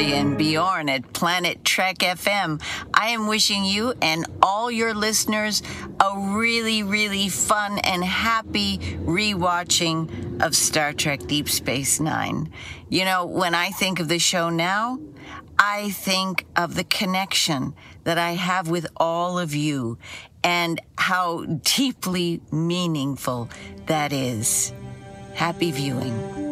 And Bjorn at Planet Trek FM. I am wishing you and all your listeners a really, really fun and happy rewatching of Star Trek Deep Space Nine. You know, when I think of the show now, I think of the connection that I have with all of you and how deeply meaningful that is. Happy viewing.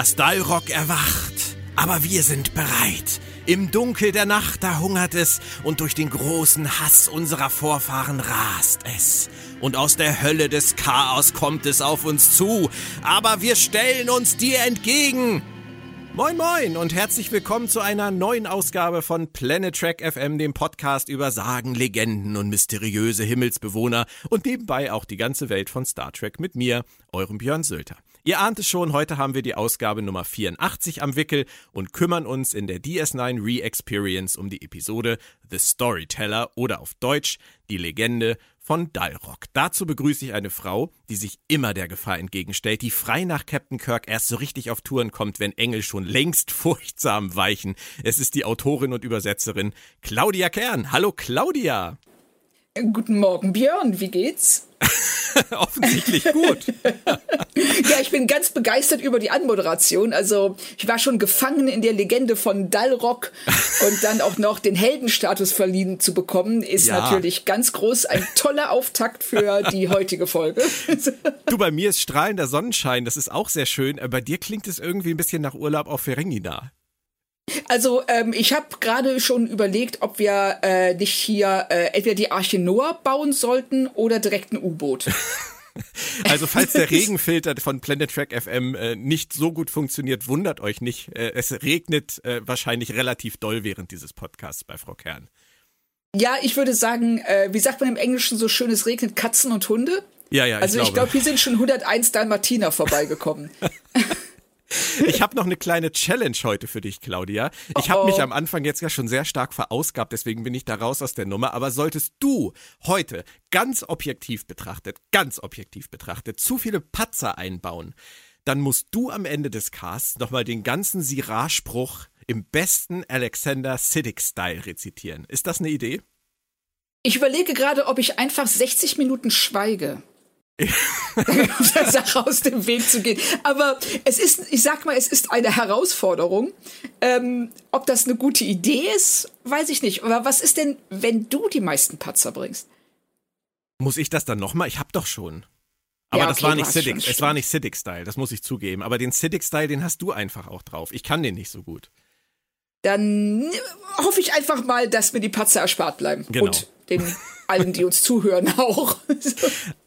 Das Dalrock erwacht, aber wir sind bereit. Im Dunkel der Nacht, da hungert es, und durch den großen Hass unserer Vorfahren rast es. Und aus der Hölle des Chaos kommt es auf uns zu, aber wir stellen uns dir entgegen. Moin moin und herzlich willkommen zu einer neuen Ausgabe von Planet Trek FM, dem Podcast über Sagen, Legenden und mysteriöse Himmelsbewohner und nebenbei auch die ganze Welt von Star Trek mit mir, eurem Björn Sülter. Ihr ahnt es schon, heute haben wir die Ausgabe Nummer 84 am Wickel und kümmern uns in der DS9 Re-Experience um die Episode The Storyteller oder auf Deutsch Die Legende von Dalrock. Dazu begrüße ich eine Frau, die sich immer der Gefahr entgegenstellt, die frei nach Captain Kirk erst so richtig auf Touren kommt, wenn Engel schon längst furchtsam weichen. Es ist die Autorin und Übersetzerin Claudia Kern. Hallo Claudia! Guten Morgen, Björn, wie geht's? Offensichtlich gut. ja, ich bin ganz begeistert über die Anmoderation. Also, ich war schon gefangen in der Legende von Dalrock und dann auch noch den Heldenstatus verliehen zu bekommen, ist ja. natürlich ganz groß. Ein toller Auftakt für die heutige Folge. du, bei mir ist strahlender Sonnenschein, das ist auch sehr schön. Bei dir klingt es irgendwie ein bisschen nach Urlaub auf Ferengina. Also ähm, ich habe gerade schon überlegt, ob wir äh, nicht hier äh, entweder die Arche Noah bauen sollten oder direkt ein U-Boot. Also falls der Regenfilter von Planet Track FM äh, nicht so gut funktioniert, wundert euch nicht. Äh, es regnet äh, wahrscheinlich relativ doll während dieses Podcasts bei Frau Kern. Ja, ich würde sagen, äh, wie sagt man im Englischen so schön, es regnet Katzen und Hunde. Ja, ja. Also ich glaube, glaub, hier sind schon 101 Dalmatiner vorbeigekommen. Ich habe noch eine kleine Challenge heute für dich, Claudia. Ich habe mich am Anfang jetzt ja schon sehr stark verausgabt, deswegen bin ich da raus aus der Nummer. Aber solltest du heute ganz objektiv betrachtet, ganz objektiv betrachtet, zu viele Patzer einbauen, dann musst du am Ende des Casts nochmal den ganzen Sirah-Spruch im besten Alexander Siddick-Style rezitieren. Ist das eine Idee? Ich überlege gerade, ob ich einfach 60 Minuten schweige. der Sache aus dem Weg zu gehen. Aber es ist, ich sag mal, es ist eine Herausforderung. Ähm, ob das eine gute Idee ist, weiß ich nicht. Aber was ist denn, wenn du die meisten Patzer bringst? Muss ich das dann nochmal? Ich hab doch schon. Aber ja, okay, das war nicht Siddick, es war nicht Siddick-Style, das muss ich zugeben. Aber den Siddick-Style, den hast du einfach auch drauf. Ich kann den nicht so gut. Dann hoffe ich einfach mal, dass mir die Patzer erspart bleiben. Genau. Und den allen, die uns zuhören, auch.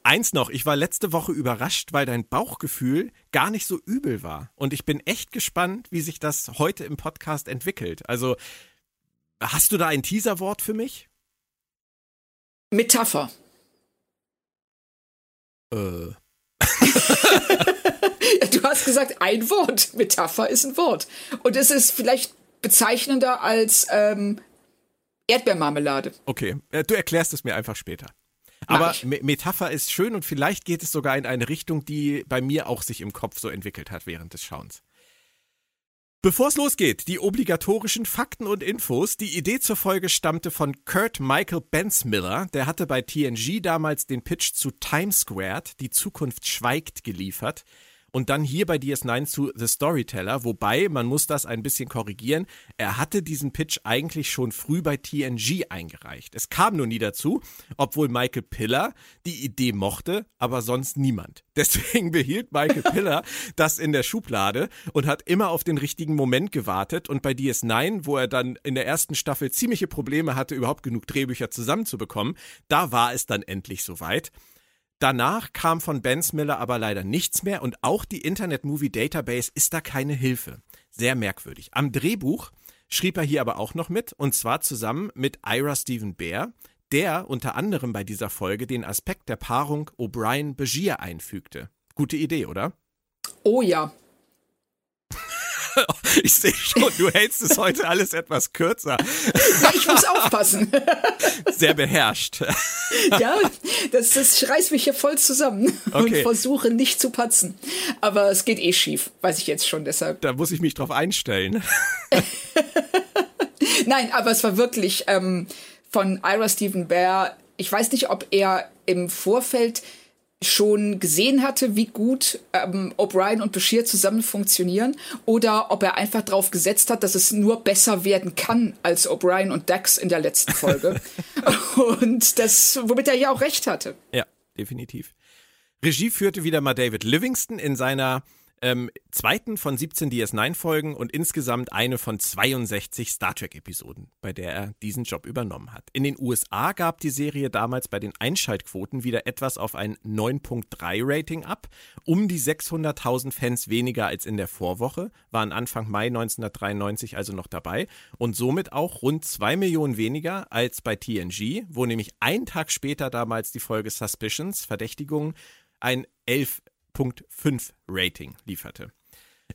Eins noch, ich war letzte Woche überrascht, weil dein Bauchgefühl gar nicht so übel war. Und ich bin echt gespannt, wie sich das heute im Podcast entwickelt. Also, hast du da ein Teaserwort für mich? Metapher. Äh. du hast gesagt, ein Wort. Metapher ist ein Wort. Und es ist vielleicht bezeichnender als ähm, Erdbeermarmelade. Okay, äh, du erklärst es mir einfach später. Aber Metapher ist schön und vielleicht geht es sogar in eine Richtung, die bei mir auch sich im Kopf so entwickelt hat während des Schauens. Bevor es losgeht, die obligatorischen Fakten und Infos. Die Idee zur Folge stammte von Kurt Michael Bensmiller. Der hatte bei TNG damals den Pitch zu Times Squared, die Zukunft schweigt, geliefert und dann hier bei DS9 zu The Storyteller, wobei man muss das ein bisschen korrigieren. Er hatte diesen Pitch eigentlich schon früh bei TNG eingereicht. Es kam nur nie dazu, obwohl Michael Piller die Idee mochte, aber sonst niemand. Deswegen behielt Michael Piller das in der Schublade und hat immer auf den richtigen Moment gewartet und bei DS9, wo er dann in der ersten Staffel ziemliche Probleme hatte, überhaupt genug Drehbücher zusammenzubekommen, da war es dann endlich soweit. Danach kam von Bensmiller aber leider nichts mehr und auch die Internet Movie Database ist da keine Hilfe. Sehr merkwürdig. Am Drehbuch schrieb er hier aber auch noch mit und zwar zusammen mit Ira Stephen Bear. der unter anderem bei dieser Folge den Aspekt der Paarung O'Brien-Begier einfügte. Gute Idee, oder? Oh ja. ich sehe schon, du hältst es heute alles etwas kürzer. Ja, ich muss aufpassen. Sehr beherrscht. Ja, das, das reißt mich hier voll zusammen okay. und versuche nicht zu patzen. Aber es geht eh schief, weiß ich jetzt schon deshalb. Da muss ich mich drauf einstellen. Nein, aber es war wirklich ähm, von Ira Stephen Bear. Ich weiß nicht, ob er im Vorfeld schon gesehen hatte, wie gut ähm, O'Brien und Bashir zusammen funktionieren oder ob er einfach darauf gesetzt hat, dass es nur besser werden kann als O'Brien und Dax in der letzten Folge. und das, womit er ja auch recht hatte. Ja, definitiv. Regie führte wieder mal David Livingston in seiner ähm, zweiten von 17 DS9-Folgen und insgesamt eine von 62 Star Trek-Episoden, bei der er diesen Job übernommen hat. In den USA gab die Serie damals bei den Einschaltquoten wieder etwas auf ein 9.3-Rating ab. Um die 600.000 Fans weniger als in der Vorwoche, waren Anfang Mai 1993 also noch dabei und somit auch rund 2 Millionen weniger als bei TNG, wo nämlich einen Tag später damals die Folge Suspicions, Verdächtigungen, ein 11 8.5 Rating lieferte.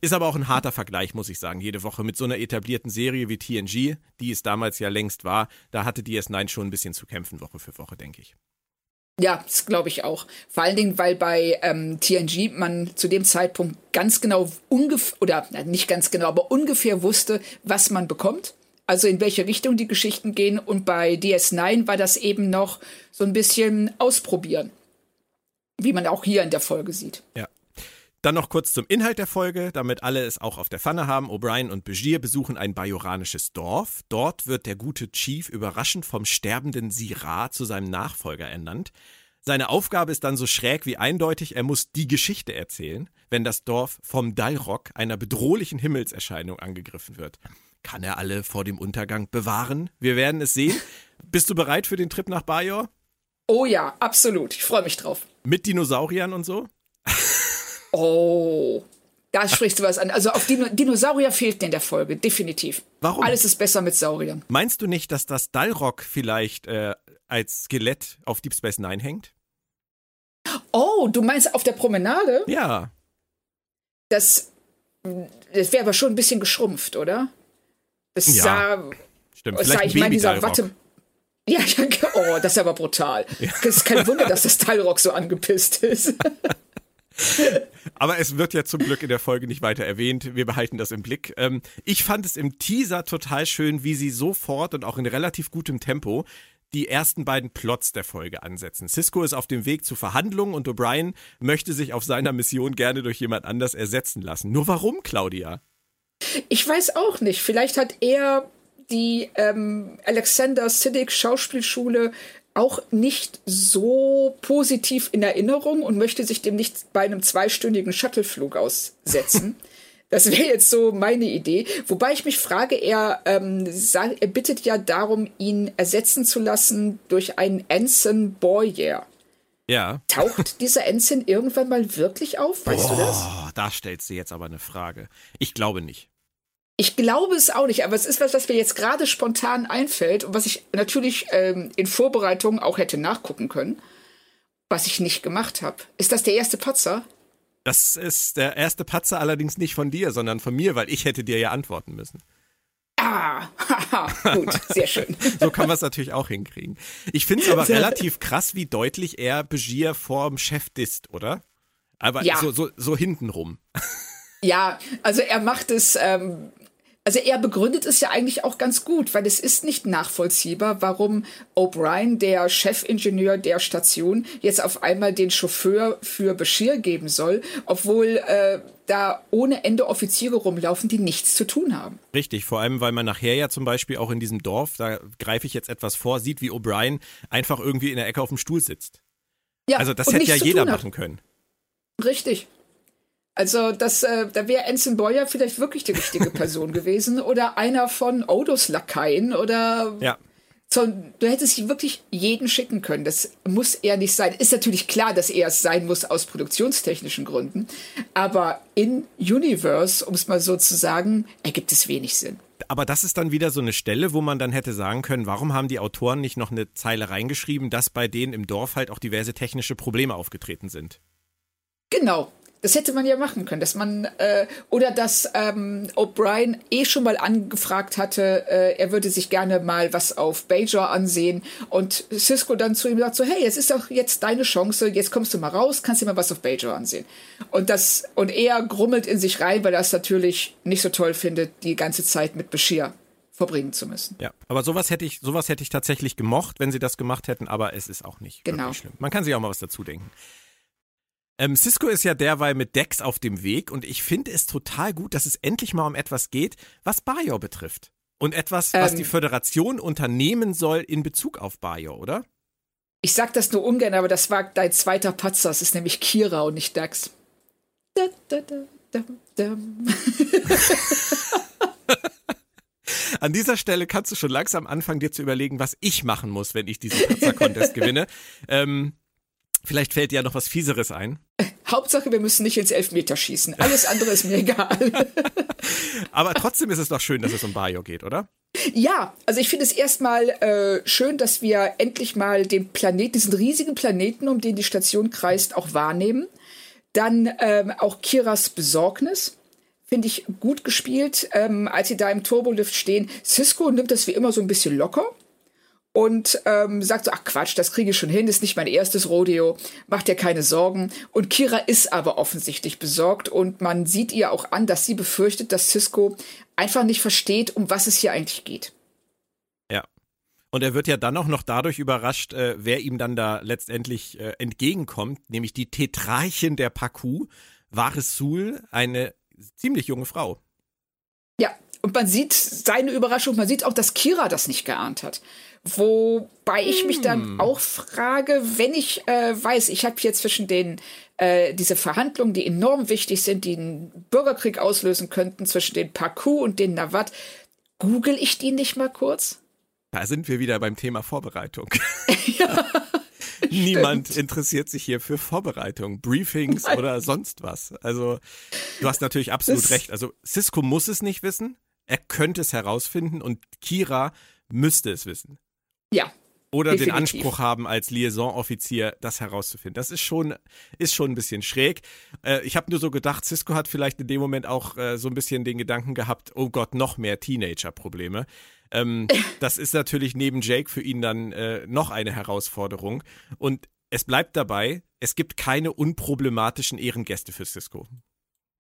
Ist aber auch ein harter Vergleich, muss ich sagen, jede Woche mit so einer etablierten Serie wie TNG, die es damals ja längst war. Da hatte DS9 schon ein bisschen zu kämpfen, Woche für Woche, denke ich. Ja, das glaube ich auch. Vor allen Dingen, weil bei ähm, TNG man zu dem Zeitpunkt ganz genau ungefähr, oder nicht ganz genau, aber ungefähr wusste, was man bekommt. Also in welche Richtung die Geschichten gehen. Und bei DS9 war das eben noch so ein bisschen ausprobieren. Wie man auch hier in der Folge sieht. Ja. Dann noch kurz zum Inhalt der Folge, damit alle es auch auf der Pfanne haben. O'Brien und Begier besuchen ein bajoranisches Dorf. Dort wird der gute Chief überraschend vom sterbenden Syrah zu seinem Nachfolger ernannt. Seine Aufgabe ist dann so schräg wie eindeutig, er muss die Geschichte erzählen, wenn das Dorf vom Dalrock, einer bedrohlichen Himmelserscheinung, angegriffen wird. Kann er alle vor dem Untergang bewahren? Wir werden es sehen. Bist du bereit für den Trip nach Bajor? Oh ja, absolut. Ich freue mich drauf. Mit Dinosauriern und so? oh, da sprichst du was an. Also auf Dino Dinosaurier fehlten in der Folge, definitiv. Warum? Alles ist besser mit Sauriern. Meinst du nicht, dass das Dalrock vielleicht äh, als Skelett auf Deep Space Nine hängt? Oh, du meinst auf der Promenade? Ja. Das, das wäre aber schon ein bisschen geschrumpft, oder? Das ja. sah. Stimmt, vielleicht sah, ich meine, dieser Watte. Ja, danke. Oh, das ist aber brutal. Ja. Das ist kein Wunder, dass das Teilrock so angepisst ist. Aber es wird ja zum Glück in der Folge nicht weiter erwähnt. Wir behalten das im Blick. Ähm, ich fand es im Teaser total schön, wie sie sofort und auch in relativ gutem Tempo die ersten beiden Plots der Folge ansetzen. Cisco ist auf dem Weg zu Verhandlungen und O'Brien möchte sich auf seiner Mission gerne durch jemand anders ersetzen lassen. Nur warum, Claudia? Ich weiß auch nicht. Vielleicht hat er die ähm, Alexander Siddig Schauspielschule auch nicht so positiv in Erinnerung und möchte sich dem nicht bei einem zweistündigen Shuttleflug aussetzen. Das wäre jetzt so meine Idee. Wobei ich mich frage, er, ähm, er bittet ja darum, ihn ersetzen zu lassen durch einen Ensign Boyer. Ja. Taucht dieser Ensign irgendwann mal wirklich auf? Weißt Boah, du das? Da stellst du jetzt aber eine Frage. Ich glaube nicht. Ich glaube es auch nicht, aber es ist was, was mir jetzt gerade spontan einfällt und was ich natürlich ähm, in Vorbereitung auch hätte nachgucken können, was ich nicht gemacht habe. Ist das der erste Patzer? Das ist der erste Patzer allerdings nicht von dir, sondern von mir, weil ich hätte dir ja antworten müssen. Ah, haha, gut, sehr schön. so kann man es natürlich auch hinkriegen. Ich finde es aber relativ krass, wie deutlich er Begier vorm Chef disst, oder? Aber ja. so, so, so hintenrum. Ja, also er macht es ähm, also er begründet es ja eigentlich auch ganz gut, weil es ist nicht nachvollziehbar, warum O'Brien, der Chefingenieur der Station, jetzt auf einmal den Chauffeur für Bashir geben soll, obwohl äh, da ohne Ende Offiziere rumlaufen, die nichts zu tun haben. Richtig, vor allem, weil man nachher ja zum Beispiel auch in diesem Dorf, da greife ich jetzt etwas vor, sieht, wie O'Brien einfach irgendwie in der Ecke auf dem Stuhl sitzt. Ja, also das hätte ja jeder machen können. Richtig. Also das, äh, da wäre Ensign Boyer vielleicht wirklich die richtige Person gewesen oder einer von Odos Lakaien oder ja. sondern du hättest wirklich jeden schicken können. Das muss er nicht sein. Ist natürlich klar, dass er es sein muss aus produktionstechnischen Gründen. Aber in Universe, um es mal so zu sagen, ergibt es wenig Sinn. Aber das ist dann wieder so eine Stelle, wo man dann hätte sagen können, warum haben die Autoren nicht noch eine Zeile reingeschrieben, dass bei denen im Dorf halt auch diverse technische Probleme aufgetreten sind. Genau, das hätte man ja machen können, dass man äh, oder dass ähm, O'Brien eh schon mal angefragt hatte, äh, er würde sich gerne mal was auf Bajor ansehen und Cisco dann zu ihm sagt so, hey, es ist doch jetzt deine Chance, jetzt kommst du mal raus, kannst dir mal was auf Bajor ansehen. Und das und er grummelt in sich rein, weil er es natürlich nicht so toll findet, die ganze Zeit mit Bashir verbringen zu müssen. Ja, aber sowas hätte ich, sowas hätte ich tatsächlich gemocht, wenn sie das gemacht hätten, aber es ist auch nicht genau. schlimm. Man kann sich auch mal was dazu denken. Ähm, Cisco ist ja derweil mit Dex auf dem Weg und ich finde es total gut, dass es endlich mal um etwas geht, was Bajor betrifft. Und etwas, was ähm, die Föderation unternehmen soll in Bezug auf Bajor, oder? Ich sag das nur ungern, aber das war dein zweiter Patzer. Es ist nämlich Kira und nicht Dex. Da, da, da, An dieser Stelle kannst du schon langsam anfangen, dir zu überlegen, was ich machen muss, wenn ich diesen Patzer-Contest gewinne. Ähm, Vielleicht fällt dir ja noch was Fieseres ein. Hauptsache, wir müssen nicht ins Elfmeter schießen. Alles andere ist mir egal. Aber trotzdem ist es doch schön, dass es um Bayo geht, oder? Ja, also ich finde es erstmal äh, schön, dass wir endlich mal den Planet, diesen riesigen Planeten, um den die Station kreist, auch wahrnehmen. Dann ähm, auch Kiras Besorgnis. Finde ich gut gespielt, ähm, als sie da im Turbolift stehen. Cisco nimmt das wie immer so ein bisschen locker und ähm, sagt so, ach Quatsch, das kriege ich schon hin, ist nicht mein erstes Rodeo, macht dir keine Sorgen. Und Kira ist aber offensichtlich besorgt und man sieht ihr auch an, dass sie befürchtet, dass Cisco einfach nicht versteht, um was es hier eigentlich geht. Ja. Und er wird ja dann auch noch dadurch überrascht, äh, wer ihm dann da letztendlich äh, entgegenkommt, nämlich die Tetrarchin der Paku, Vares Sul, eine ziemlich junge Frau. Ja, und man sieht seine Überraschung, man sieht auch, dass Kira das nicht geahnt hat. Wobei ich mich dann hm. auch frage, wenn ich äh, weiß, ich habe hier zwischen den äh, diese Verhandlungen, die enorm wichtig sind, die einen Bürgerkrieg auslösen könnten zwischen den Paku und den Nawat, google ich die nicht mal kurz? Da sind wir wieder beim Thema Vorbereitung. ja, Niemand interessiert sich hier für Vorbereitung, Briefings Nein. oder sonst was. Also, du hast natürlich absolut das recht. Also, Cisco muss es nicht wissen. Er könnte es herausfinden und Kira müsste es wissen. Ja. Oder definitiv. den Anspruch haben, als Liaison-Offizier das herauszufinden. Das ist schon, ist schon ein bisschen schräg. Äh, ich habe nur so gedacht, Cisco hat vielleicht in dem Moment auch äh, so ein bisschen den Gedanken gehabt, oh Gott, noch mehr Teenager-Probleme. Ähm, das ist natürlich neben Jake für ihn dann äh, noch eine Herausforderung. Und es bleibt dabei, es gibt keine unproblematischen Ehrengäste für Cisco.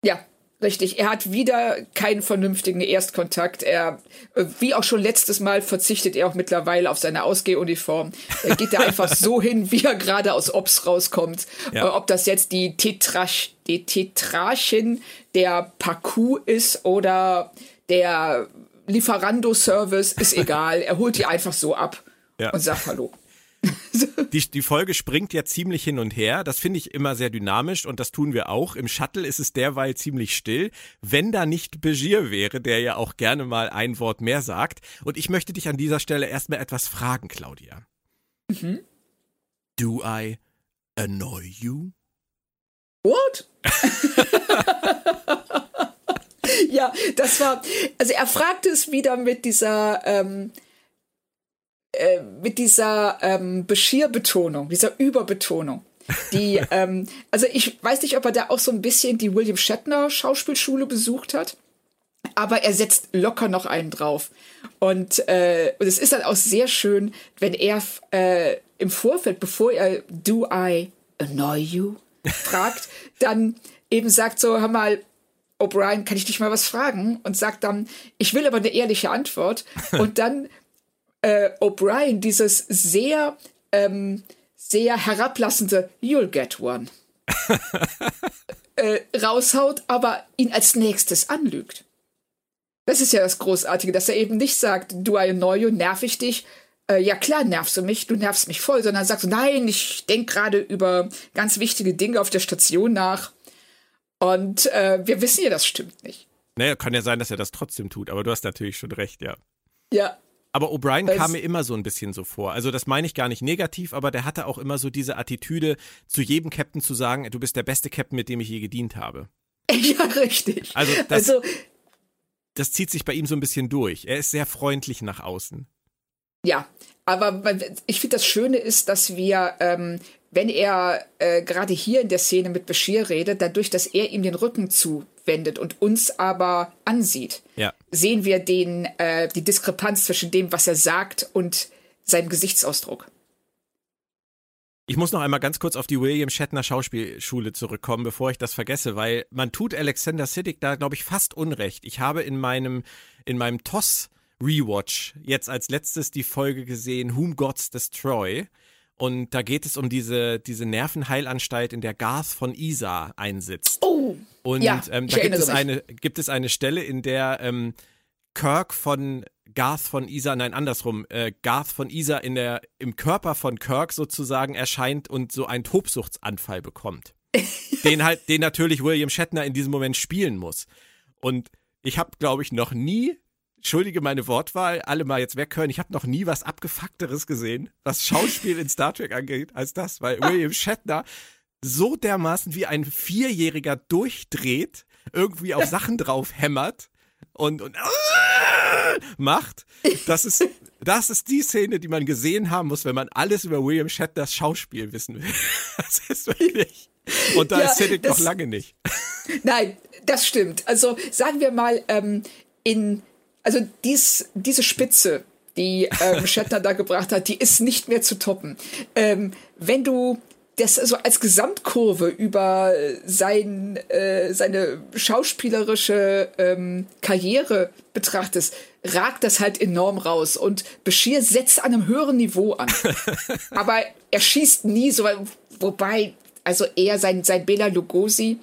Ja, Richtig, er hat wieder keinen vernünftigen Erstkontakt. Er, äh, wie auch schon letztes Mal, verzichtet er auch mittlerweile auf seine Ausgehuniform. Er geht da einfach so hin, wie er gerade aus Ops rauskommt. Ja. Äh, ob das jetzt die, Tetrach, die Tetrarchin der Paku ist oder der Lieferando-Service, ist egal. Er holt die einfach so ab ja. und sagt Hallo. die, die Folge springt ja ziemlich hin und her. Das finde ich immer sehr dynamisch und das tun wir auch. Im Shuttle ist es derweil ziemlich still. Wenn da nicht Begier wäre, der ja auch gerne mal ein Wort mehr sagt. Und ich möchte dich an dieser Stelle erstmal etwas fragen, Claudia. Mhm. Do I annoy you? What? ja, das war, also er fragte es wieder mit dieser, ähm, äh, mit dieser ähm, Beschirbetonung, dieser Überbetonung. Die, ähm, also ich weiß nicht, ob er da auch so ein bisschen die William Shatner Schauspielschule besucht hat, aber er setzt locker noch einen drauf. Und, äh, und es ist dann auch sehr schön, wenn er äh, im Vorfeld, bevor er Do I annoy you fragt, dann eben sagt so, hör mal, O'Brien, kann ich dich mal was fragen? Und sagt dann, ich will aber eine ehrliche Antwort. Und dann äh, O'Brien dieses sehr, ähm, sehr herablassende You'll get one äh, raushaut, aber ihn als nächstes anlügt. Das ist ja das Großartige, dass er eben nicht sagt, du I annoy you, nerv ich dich. Äh, ja klar, nervst du mich, du nervst mich voll, sondern sagst, nein, ich denke gerade über ganz wichtige Dinge auf der Station nach. Und äh, wir wissen ja, das stimmt nicht. Naja, kann ja sein, dass er das trotzdem tut, aber du hast natürlich schon recht, ja. Ja, Aber O'Brien kam mir immer so ein bisschen so vor. Also das meine ich gar nicht negativ, aber der hatte auch immer so diese Attitüde, zu jedem Captain zu sagen, du bist der beste Captain, mit dem ich je gedient habe. Ja, richtig. Also das, also, das zieht sich bei ihm so ein bisschen durch. Er ist sehr freundlich nach außen. Ja, aber ich finde, das Schöne ist, dass wir, ähm, wenn er äh, gerade hier in der Szene mit Bashir redet, dadurch, dass er ihm den Rücken zuwendet und uns aber ansieht, ja. sehen wir den, äh, die Diskrepanz zwischen dem, was er sagt und seinem Gesichtsausdruck. Ich muss noch einmal ganz kurz auf die William Shatner Schauspielschule zurückkommen, bevor ich das vergesse, weil man tut Alexander Siddig da, glaube ich, fast Unrecht. Ich habe in meinem, in meinem TOS Rewatch jetzt als letztes die Folge gesehen, Whom Gods Destroy. Und da geht es um diese, diese Nervenheilanstalt, in der Garth von Isa einsitzt. Oh! Und ja, ähm, da gibt es, eine, gibt es eine Stelle, in der ähm, Kirk von Garth von Isa, nein, andersrum, äh, Garth von Isa in der, im Körper von Kirk sozusagen erscheint und so einen Tobsuchtsanfall bekommt. den halt, den natürlich William Shatner in diesem Moment spielen muss. Und ich habe, glaube ich, noch nie, entschuldige meine Wortwahl, alle mal jetzt weghören, ich habe noch nie was abgefuckteres gesehen, was Schauspiel in Star Trek angeht, als das, weil William Shatner so dermaßen wie ein Vierjähriger durchdreht, irgendwie auf Sachen drauf hämmert und, und macht. Das ist, das ist die Szene, die man gesehen haben muss, wenn man alles über William Shatners Schauspiel wissen will. Das ist wirklich. Und da ja, ist Siddick noch lange nicht. Nein, das stimmt. Also sagen wir mal, ähm, in, also dies, diese Spitze, die ähm, Shatner da gebracht hat, die ist nicht mehr zu toppen. Ähm, wenn du das so als Gesamtkurve über sein, äh, seine schauspielerische ähm, Karriere betrachtest, ragt das halt enorm raus. Und Bashir setzt an einem höheren Niveau an. Aber er schießt nie so, wobei, also eher sein, sein Bela Lugosi,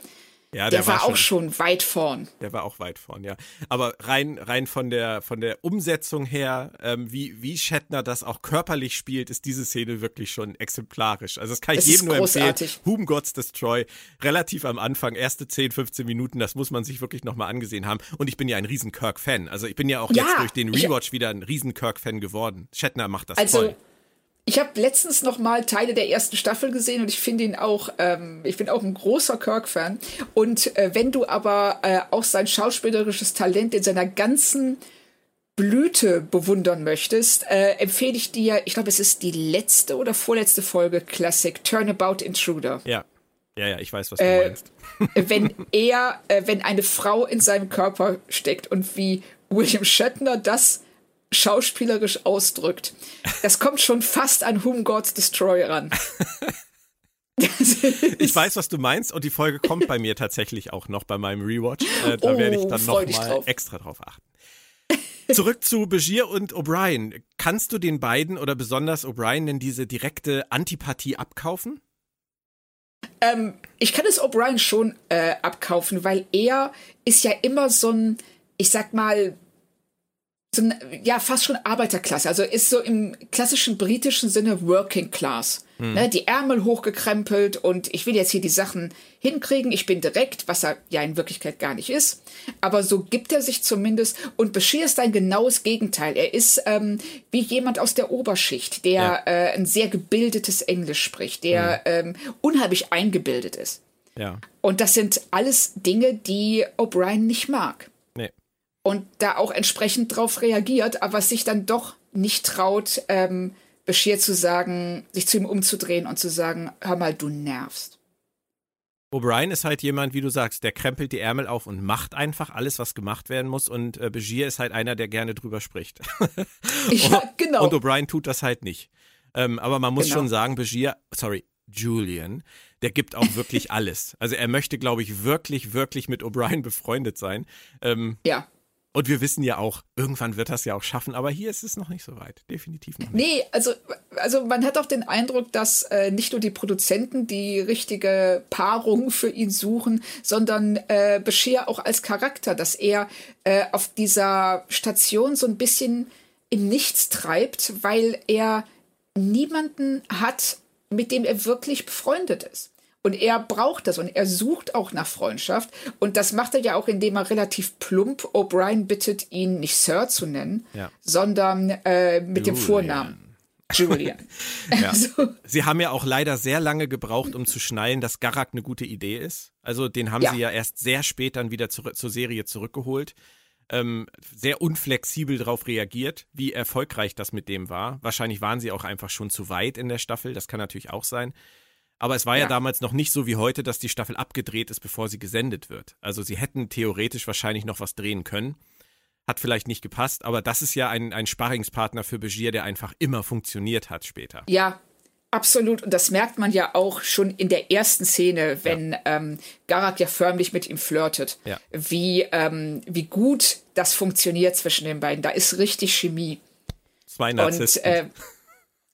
ja, der, der war, war, auch schon, weit vorn. Der war auch weit vorn, ja. Aber rein, rein von der, von der Umsetzung her, ähm, wie, wie Shatner das auch körperlich spielt, ist diese Szene wirklich schon exemplarisch. Also das kann ich es jedem nur empfehlen. Whom Gods Destroy, relativ am Anfang, erste 10, 15 Minuten, das muss man sich wirklich nochmal angesehen haben. Und ich bin ja ein riesen Kirk-Fan. Also ich bin ja auch ja, jetzt durch den Rewatch wieder ein riesen Kirk-Fan geworden. Shatner macht das also, toll. Ich habe letztens noch mal Teile der ersten Staffel gesehen und ich finde ihn auch, ähm, ich bin auch ein großer Kirk-Fan. Und äh, wenn du aber äh, auch sein schauspielerisches Talent in seiner ganzen Blüte bewundern möchtest, äh, empfehle ich dir, ich glaube, es ist die letzte oder vorletzte Folge Classic Turnabout Intruder. Ja. Ja, ja, ich weiß, was du äh, meinst. wenn er, äh, wenn eine Frau in seinem Körper steckt und wie William Shatner das schauspielerisch ausdrückt. Das kommt schon fast an Whom Gods Destroy ran. ich weiß, was du meinst und die Folge kommt bei mir tatsächlich auch noch bei meinem Rewatch. Äh, da oh, werde ich dann nochmal extra drauf achten. Zurück zu Begier und O'Brien. Kannst du den beiden oder besonders O'Brien denn diese direkte Antipathie abkaufen? Ähm, ich kann es O'Brien schon äh, abkaufen, weil er ist ja immer so ein, ich sag mal, so ein, ja, fast schon Arbeiterklasse. Also ist so im klassischen britischen Sinne Working Class. Hm. Ne, die Ärmel hochgekrempelt und ich will jetzt hier die Sachen hinkriegen. Ich bin direkt, was er ja in Wirklichkeit gar nicht ist. Aber so gibt er sich zumindest. Und Bashir ist ein genaues Gegenteil. Er ist ähm, wie jemand aus der Oberschicht, der ja. äh, ein sehr gebildetes Englisch spricht, der hm. ähm, unheimlich eingebildet ist. Ja. Und das sind alles Dinge, die O'Brien nicht mag und da auch entsprechend drauf reagiert, aber sich dann doch nicht traut, ähm, Bashir zu sagen, sich zu ihm umzudrehen und zu sagen, hör mal, du nervst. O'Brien ist halt jemand, wie du sagst, der krempelt die Ärmel auf und macht einfach alles, was gemacht werden muss. Und äh, Bashir ist halt einer, der gerne drüber spricht. ja, genau. Und O'Brien tut das halt nicht. Ähm, aber man muss genau. schon sagen, Bashir, sorry, Julian, der gibt auch wirklich alles. Also er möchte, glaube ich, wirklich, wirklich mit O'Brien befreundet sein. Ähm, ja. Und wir wissen ja auch, irgendwann wird das ja auch schaffen, aber hier ist es noch nicht so weit. Definitiv noch nicht. Nee, also, also man hat auch den Eindruck, dass äh, nicht nur die Produzenten die richtige Paarung für ihn suchen, sondern äh, Bashir auch als Charakter, dass er äh, auf dieser Station so ein bisschen im Nichts treibt, weil er niemanden hat, mit dem er wirklich befreundet ist. Und er braucht das und er sucht auch nach Freundschaft. Und das macht er ja auch, indem er relativ plump O'Brien bittet, ihn nicht Sir zu nennen, ja. sondern äh, mit Julian. dem Vornamen. Julian. ja. also. Sie haben ja auch leider sehr lange gebraucht, um zu schnallen, dass Garak eine gute Idee ist. Also den haben ja. sie ja erst sehr spät dann wieder zur, zur Serie zurückgeholt. Ähm, sehr unflexibel darauf reagiert, wie erfolgreich das mit dem war. Wahrscheinlich waren sie auch einfach schon zu weit in der Staffel, das kann natürlich auch sein. Aber es war ja. ja. damals noch nicht so wie heute, dass die Staffel abgedreht ist, bevor sie gesendet wird. Also sie hätten theoretisch wahrscheinlich noch was drehen können. Hat vielleicht nicht gepasst, aber das ist ja ein, ein Sparringspartner für Begier, der einfach immer funktioniert hat später. Ja, absolut. Und das merkt man ja auch schon in der ersten Szene, wenn ja. ähm, Garak ja förmlich mit ihm flirtet. Ja. Wie, ähm, wie gut das funktioniert zwischen den beiden. Da ist richtig Chemie. Zwei Narzissten. Und, äh,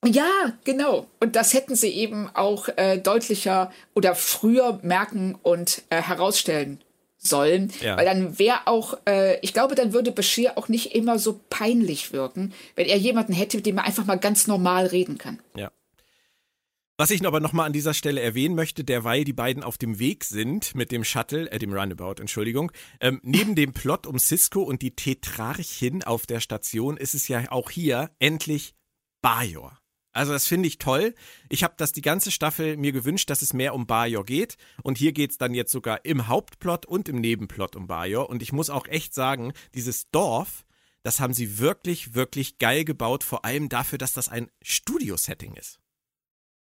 ja, genau. Und das hätten sie eben auch äh, deutlicher oder früher merken und äh, herausstellen sollen. Ja. Weil dann wäre auch, äh, ich glaube, dann würde Bashir auch nicht immer so peinlich wirken, wenn er jemanden hätte, mit dem er einfach mal ganz normal reden kann. Ja. Was ich aber nochmal an dieser Stelle erwähnen möchte, derweil die beiden auf dem Weg sind mit dem Shuttle, äh, dem Runabout, Entschuldigung, ähm, neben dem Plot um Cisco und die Tetrarchin auf der Station ist es ja auch hier endlich Bajor. Also das finde ich toll. Ich habe das die ganze Staffel mir gewünscht, dass es mehr um Bajor geht. Und hier geht es dann jetzt sogar im Hauptplot und im Nebenplot um Bajor. Und ich muss auch echt sagen, dieses Dorf, das haben sie wirklich, wirklich geil gebaut. Vor allem dafür, dass das ein Studio-Setting ist.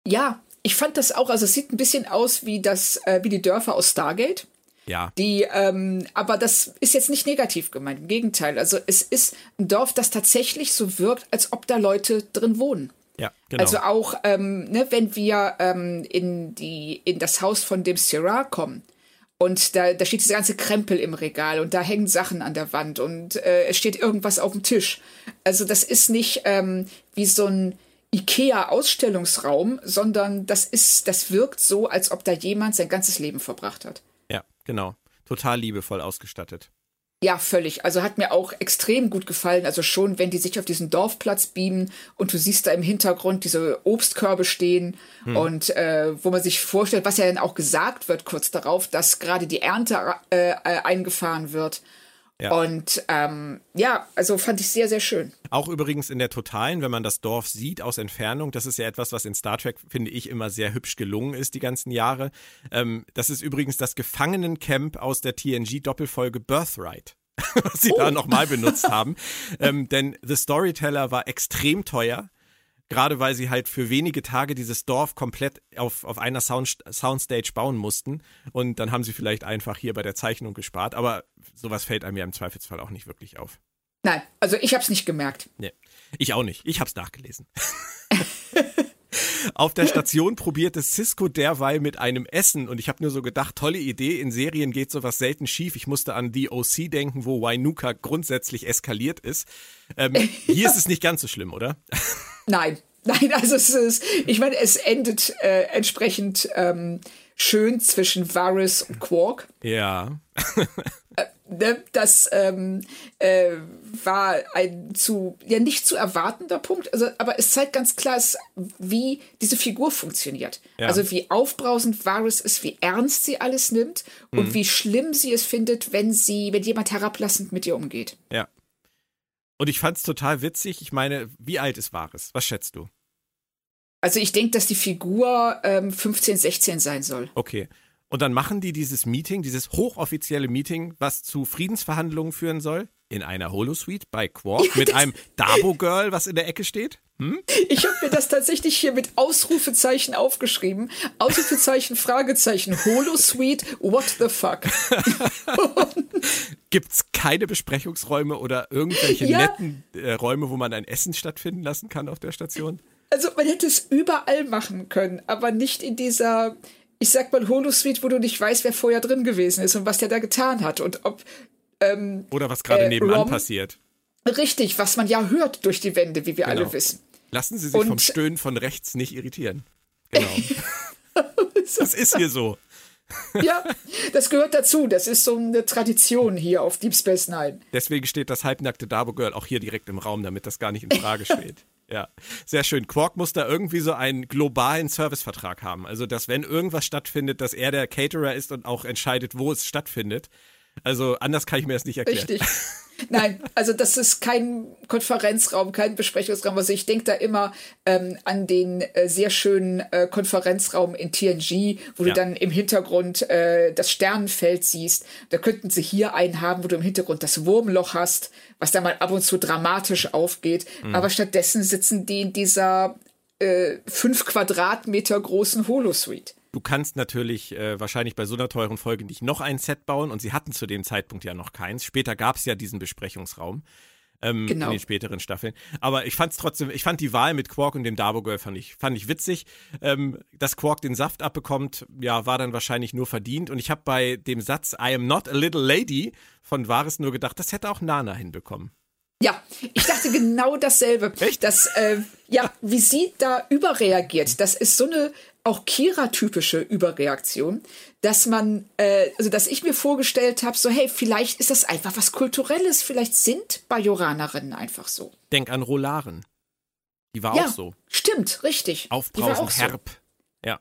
Ja, ich fand das auch. Also es sieht ein bisschen aus wie das, äh, wie die Dörfer aus Stargate. Ja. Die, ähm, aber das ist jetzt nicht negativ gemeint. Im Gegenteil. Also es ist ein Dorf, das tatsächlich so wirkt, als ob da Leute drin wohnen. Ja, genau. Also auch, ähm, ne, wenn wir ähm, in, die, in das Haus von dem Syrah kommen und da, da steht dieser ganze Krempel im Regal und da hängen Sachen an der Wand und äh, es steht irgendwas auf dem Tisch. Also das ist nicht ähm, wie so ein IKEA-Ausstellungsraum, sondern das ist, das wirkt so, als ob da jemand sein ganzes Leben verbracht hat. Ja, genau. Total liebevoll ausgestattet. Ja, völlig. Also hat mir auch extrem gut gefallen. Also schon, wenn die sich auf diesen Dorfplatz beamen und du siehst da im Hintergrund diese Obstkörbe stehen hm. und äh, wo man sich vorstellt, was ja dann auch gesagt wird kurz darauf, dass gerade die Ernte äh, äh, eingefahren wird. Ja. Und ähm, ja, also fand ich sehr, sehr schön. Auch übrigens in der Totalen, wenn man das Dorf sieht aus Entfernung, das ist ja etwas, was in Star Trek, finde ich, immer sehr hübsch gelungen ist die ganzen Jahre. Ähm, das ist übrigens das Gefangenencamp aus der TNG-Doppelfolge Birthright. was sie oh. da nochmal benutzt haben. Ähm, denn The Storyteller war extrem teuer gerade weil sie halt für wenige Tage dieses Dorf komplett auf, auf einer Sound, Soundstage bauen mussten. Und dann haben sie vielleicht einfach hier bei der Zeichnung gespart. Aber sowas fällt einem ja im Zweifelsfall auch nicht wirklich auf. Nein, also ich habe es nicht gemerkt. Nee, ich auch nicht. Ich habe es nachgelesen. Auf der Station probierte Cisco derweil mit einem Essen und ich habe nur so gedacht, tolle Idee, in Serien geht sowas selten schief. Ich musste an The OC denken, wo Wainuka grundsätzlich eskaliert ist. Ähm, hier ist es nicht ganz so schlimm, oder? Nein, nein, also es ist, ich meine, es endet äh, entsprechend ähm, schön zwischen Varys und Quark. Ja. Ne, das ähm, äh, war ein zu, ja nicht zu erwartender Punkt, also, aber es zeigt ganz klar, wie diese Figur funktioniert. Ja. Also wie aufbrausend Varys ist, wie ernst sie alles nimmt und mhm. wie schlimm sie es findet, wenn sie, wenn jemand herablassend mit ihr umgeht. Ja. Und ich fand es total witzig. Ich meine, wie alt ist Varys? Was schätzt du? Also ich denke, dass die Figur ähm, 15, 16 sein soll. Okay. Und dann machen die dieses Meeting, dieses hochoffizielle Meeting, was zu Friedensverhandlungen führen soll, in einer Holosuite bei Quark mit einem Dabo-Girl, was in der Ecke steht. Hm? Ich habe mir das tatsächlich hier mit Ausrufezeichen aufgeschrieben. Ausrufezeichen, Fragezeichen, Holosuite, what the fuck? Gibt's keine Besprechungsräume oder irgendwelche ja. netten äh, Räume, wo man ein Essen stattfinden lassen kann auf der Station? Also man hätte es überall machen können, aber nicht in dieser ich sag mal Holosuite, wo du nicht weißt, wer vorher drin gewesen ist und was der da getan hat und ob ähm, oder was gerade äh, nebenan Rom, passiert. Richtig, was man ja hört durch die Wände, wie wir genau. alle wissen. Lassen Sie sich und, vom Stöhnen von rechts nicht irritieren. Genau. das ist hier so. ja, das gehört dazu. Das ist so eine Tradition hier auf Deep Space Nine. Deswegen steht das halbnackte Dabo Girl auch hier direkt im Raum, damit das gar nicht in Frage steht. Ja, sehr schön. Quark muss da irgendwie so einen globalen Servicevertrag haben. Also, dass wenn irgendwas stattfindet, dass er der Caterer ist und auch entscheidet, wo es stattfindet. Also, anders kann ich mir das nicht erklären. Richtig. Nein, also das ist kein Konferenzraum, kein Besprechungsraum. Also ich denke da immer ähm, an den äh, sehr schönen äh, Konferenzraum in TNG, wo ja. du dann im Hintergrund äh, das Sternenfeld siehst. Da könnten sie hier einen haben, wo du im Hintergrund das Wurmloch hast, was dann mal ab und zu dramatisch aufgeht. Mhm. Aber stattdessen sitzen die in dieser äh, fünf Quadratmeter großen Holosuite. Du kannst natürlich äh, wahrscheinlich bei so einer teuren Folge nicht noch ein Set bauen und sie hatten zu dem Zeitpunkt ja noch keins. Später gab es ja diesen Besprechungsraum ähm, genau. in den späteren Staffeln. Aber ich fand es trotzdem, ich fand die Wahl mit Quark und dem Dabo Girl fand ich, fand ich witzig. Ähm, dass Quark den Saft abbekommt, ja, war dann wahrscheinlich nur verdient. Und ich habe bei dem Satz I am not a little lady von Vares nur gedacht, das hätte auch Nana hinbekommen. Ja, ich dachte genau dasselbe. Echt? Dass, äh, ja, wie sie da überreagiert. Das ist so eine auch Kira-typische Überreaktion, dass man, äh, also dass ich mir vorgestellt habe, so hey, vielleicht ist das einfach was Kulturelles, vielleicht sind Bajoranerinnen einfach so. Denk an Rolaren. Die war ja, auch so. Stimmt, richtig. Aufbrausend, herb. So. Ja.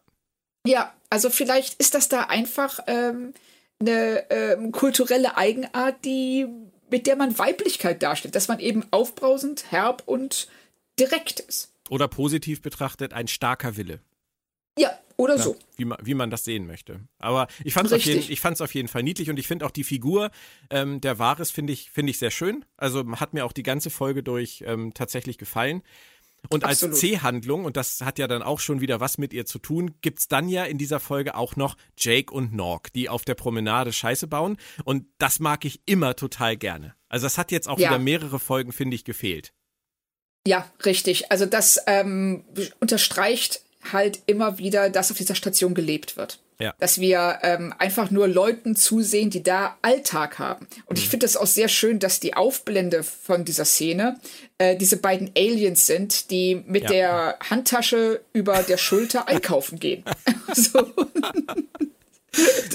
Ja, also vielleicht ist das da einfach ähm, eine ähm, kulturelle Eigenart, die mit der man Weiblichkeit darstellt, dass man eben aufbrausend, herb und direkt ist. Oder positiv betrachtet ein starker Wille. Ja, oder ja, so. Wie man, wie man das sehen möchte. Aber ich fand es auf, jeden, auf jeden Fall niedlich und ich finde auch die Figur ähm, der Wahres finde ich, find ich sehr schön. Also hat mir auch die ganze Folge durch ähm, tatsächlich gefallen. Und Absolut. als C-Handlung, und das hat ja dann auch schon wieder was mit ihr zu tun, gibt es dann ja in dieser Folge auch noch Jake und Nork, die auf der Promenade Scheiße bauen. Und das mag ich immer total gerne. Also das hat jetzt auch ja. wieder mehrere Folgen, finde ich, gefehlt. Ja, richtig. Also das ähm, unterstreicht halt immer wieder, dass auf dieser Station gelebt wird. Ja. Dass wir ähm, einfach nur Leuten zusehen, die da Alltag haben. Und mhm. ich finde das auch sehr schön, dass die Aufblende von dieser Szene äh, diese beiden Aliens sind, die mit ja. der Handtasche über der Schulter einkaufen gehen. so.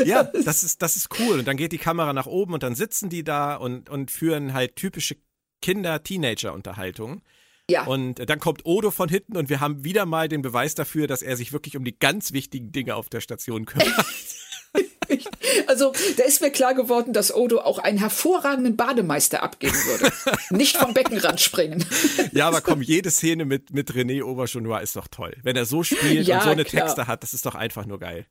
ja, das ist, das ist cool. Und dann geht die Kamera nach oben und dann sitzen die da und, und führen halt typische Kinder-Teenager-Unterhaltungen. Ja. Und dann kommt Odo von hinten und wir haben wieder mal den Beweis dafür, dass er sich wirklich um die ganz wichtigen Dinge auf der Station kümmert. Also, da ist mir klar geworden, dass Odo auch einen hervorragenden Bademeister abgeben würde. Nicht vom Beckenrand springen. Ja, aber komm, jede Szene mit, mit René Auberjonois ist doch toll. Wenn er so spielt ja, und so eine klar. Texte hat, das ist doch einfach nur geil.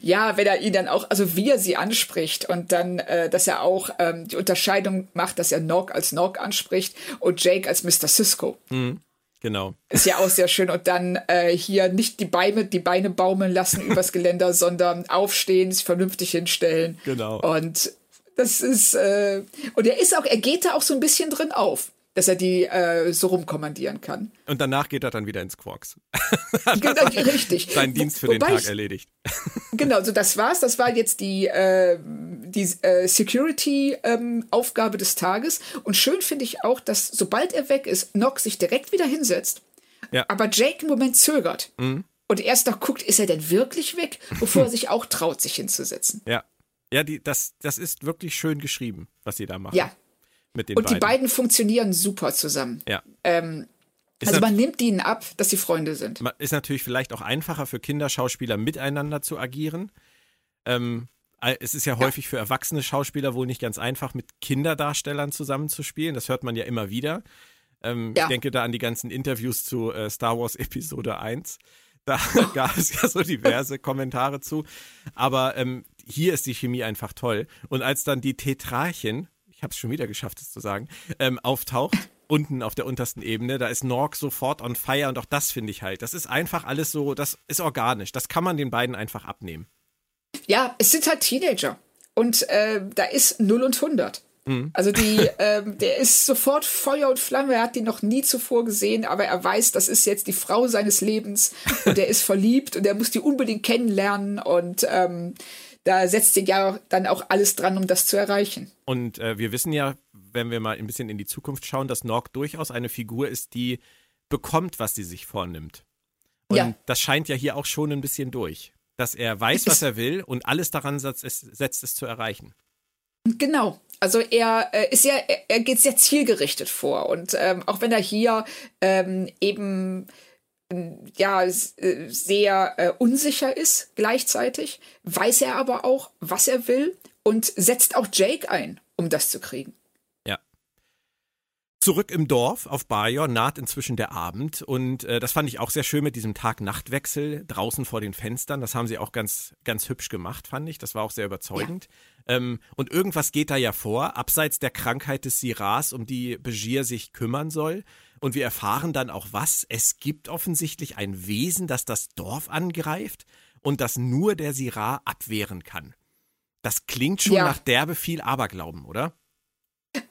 Ja, wenn er ihn dann auch, also wie er sie anspricht und dann, äh, dass er auch ähm, die Unterscheidung macht, dass er Nog als Nog anspricht und Jake als Mr. Cisco. Mhm, genau. Ist ja auch sehr schön. Und dann äh, hier nicht die Beine, die Beine baumeln lassen übers Geländer, sondern aufstehen, sich vernünftig hinstellen. Genau. Und das ist, äh, und er ist auch, er geht da auch so ein bisschen drin auf dass er die äh, so rumkommandieren kann. Und danach geht er dann wieder ins Quarks. genau, richtig. Seinen Dienst für Wo, den Tag ich, erledigt. genau, so das war's. Das war jetzt die, äh, die äh, Security-Aufgabe ähm, des Tages. Und schön finde ich auch, dass sobald er weg ist, Nock sich direkt wieder hinsetzt. Ja. Aber Jake im Moment zögert. Mhm. Und erst noch guckt, ist er denn wirklich weg, bevor er sich auch traut, sich hinzusetzen. Ja. Ja, die, das, das ist wirklich schön geschrieben, was sie da machen. Ja, mit den Und beiden. die beiden funktionieren super zusammen. Ja. Ähm, also man nimmt ihnen ab, dass sie Freunde sind. Ist natürlich vielleicht auch einfacher für Kinderschauspieler miteinander zu agieren. Ähm, es ist ja, ja häufig für erwachsene Schauspieler wohl nicht ganz einfach, mit Kinderdarstellern zusammenzuspielen. Das hört man ja immer wieder. Ähm, ja. Ich denke da an die ganzen Interviews zu äh, Star Wars Episode 1. Da gab es ja so diverse Kommentare zu. Aber ähm, hier ist die Chemie einfach toll. Und als dann die Tetrarchen ich habe es schon wieder geschafft, es zu sagen, ähm, auftaucht, unten auf der untersten Ebene, da ist Nork sofort on fire und auch das finde ich halt. Das ist einfach alles so, das ist organisch. Das kann man den beiden einfach abnehmen. Ja, es sind halt Teenager. Und äh, da ist 0 und 100. Mhm. Also die, ähm, der ist sofort Feuer und Flamme. Er hat die noch nie zuvor gesehen, aber er weiß, das ist jetzt die Frau seines Lebens und er ist verliebt und er muss die unbedingt kennenlernen und ähm, da setzt sich ja dann auch alles dran, um das zu erreichen. Und äh, wir wissen ja, wenn wir mal ein bisschen in die Zukunft schauen, dass Nork durchaus eine Figur ist, die bekommt, was sie sich vornimmt. Und ja. das scheint ja hier auch schon ein bisschen durch. Dass er weiß, was er will und alles daran setzt, es, setzt es zu erreichen. Genau. Also er äh, ist ja, er, er geht sehr zielgerichtet vor und ähm, auch wenn er hier ähm, eben ja sehr äh, unsicher ist gleichzeitig, weiß er aber auch, was er will und setzt auch Jake ein, um das zu kriegen. Zurück im Dorf auf Bajor naht inzwischen der Abend und äh, das fand ich auch sehr schön mit diesem Tag-Nacht-Wechsel draußen vor den Fenstern. Das haben sie auch ganz, ganz hübsch gemacht, fand ich. Das war auch sehr überzeugend. Ja. Ähm, und irgendwas geht da ja vor, abseits der Krankheit des Siras, um die Begier sich kümmern soll. Und wir erfahren dann auch was. Es gibt offensichtlich ein Wesen, das das Dorf angreift und das nur der Sirah abwehren kann. Das klingt schon ja. nach derbe viel Aberglauben, oder?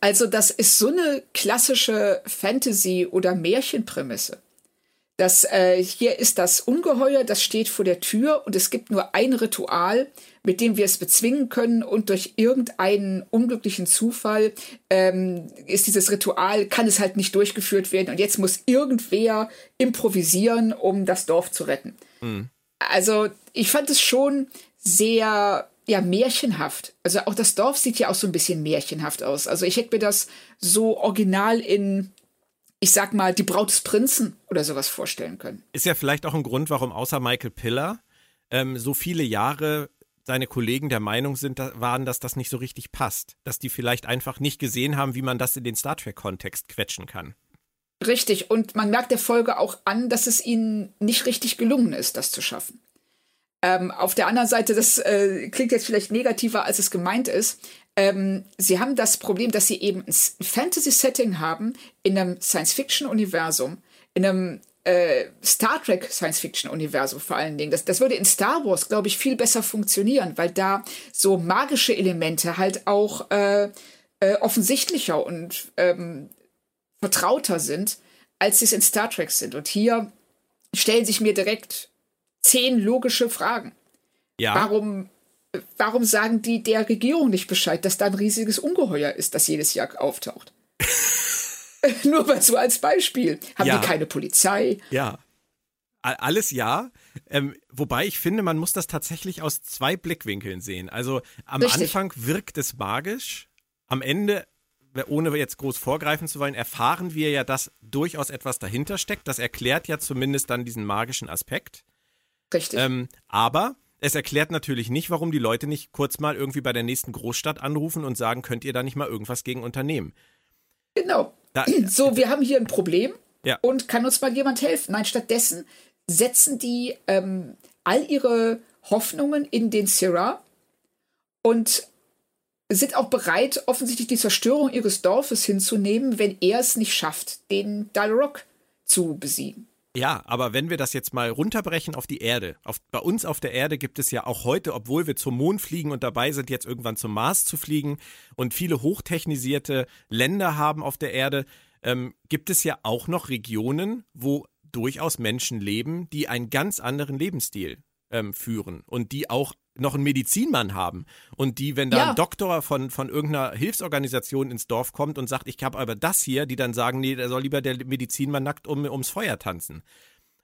Also das ist so eine klassische Fantasy- oder Märchenprämisse. Das, äh, hier ist das Ungeheuer, das steht vor der Tür und es gibt nur ein Ritual, mit dem wir es bezwingen können und durch irgendeinen unglücklichen Zufall ähm, ist dieses Ritual, kann es halt nicht durchgeführt werden und jetzt muss irgendwer improvisieren, um das Dorf zu retten. Mhm. Also ich fand es schon sehr ja märchenhaft. Also auch das Dorf sieht ja auch so ein bisschen märchenhaft aus. Also ich hätte mir das so original in ich sag mal, die Braut des Prinzen oder sowas vorstellen können. Ist ja vielleicht auch ein Grund, warum außer Michael Piller ähm, so viele Jahre seine Kollegen der Meinung sind, waren, dass das nicht so richtig passt. Dass die vielleicht einfach nicht gesehen haben, wie man das in den Star Trek-Kontext quetschen kann. Richtig, und man merkt der Folge auch an, dass es ihnen nicht richtig gelungen ist, das zu schaffen. Ähm, auf der anderen Seite, das äh, klingt jetzt vielleicht negativer, als es gemeint ist. Ähm, sie haben das Problem, dass sie eben ein Fantasy-Setting haben in einem Science-Fiction-Universum, in einem äh, Star Trek Science-Fiction-Universum vor allen Dingen. Das, das würde in Star Wars, glaube ich, viel besser funktionieren, weil da so magische Elemente halt auch äh, äh, offensichtlicher und ähm, vertrauter sind, als sie es in Star Trek sind. Und hier stellen sich mir direkt zehn logische Fragen. Ja. Warum, warum sagen die der Regierung nicht Bescheid, dass da ein riesiges Ungeheuer ist, das jedes Jahr auftaucht? Nur mal so als Beispiel. Haben ja. die keine Polizei? Ja. Alles ja. Ähm, wobei ich finde, man muss das tatsächlich aus zwei Blickwinkeln sehen. Also am Richtig. Anfang wirkt es magisch. Am Ende, ohne jetzt groß vorgreifen zu wollen, erfahren wir ja, dass durchaus etwas dahinter steckt. Das erklärt ja zumindest dann diesen magischen Aspekt. Richtig. Ähm, aber es erklärt natürlich nicht, warum die Leute nicht kurz mal irgendwie bei der nächsten Großstadt anrufen und sagen, könnt ihr da nicht mal irgendwas gegen unternehmen? Genau. Da, so, wir haben hier ein Problem ja. und kann uns mal jemand helfen? Nein, stattdessen setzen die ähm, all ihre Hoffnungen in den Syrah und sind auch bereit, offensichtlich die Zerstörung ihres Dorfes hinzunehmen, wenn er es nicht schafft, den Dalrok zu besiegen. Ja, aber wenn wir das jetzt mal runterbrechen auf die Erde, auf, bei uns auf der Erde gibt es ja auch heute, obwohl wir zum Mond fliegen und dabei sind, jetzt irgendwann zum Mars zu fliegen und viele hochtechnisierte Länder haben auf der Erde, ähm, gibt es ja auch noch Regionen, wo durchaus Menschen leben, die einen ganz anderen Lebensstil ähm, führen und die auch noch einen Medizinmann haben und die, wenn da ja. ein Doktor von, von irgendeiner Hilfsorganisation ins Dorf kommt und sagt, ich habe aber das hier, die dann sagen, nee, da soll lieber der Medizinmann nackt um, ums Feuer tanzen.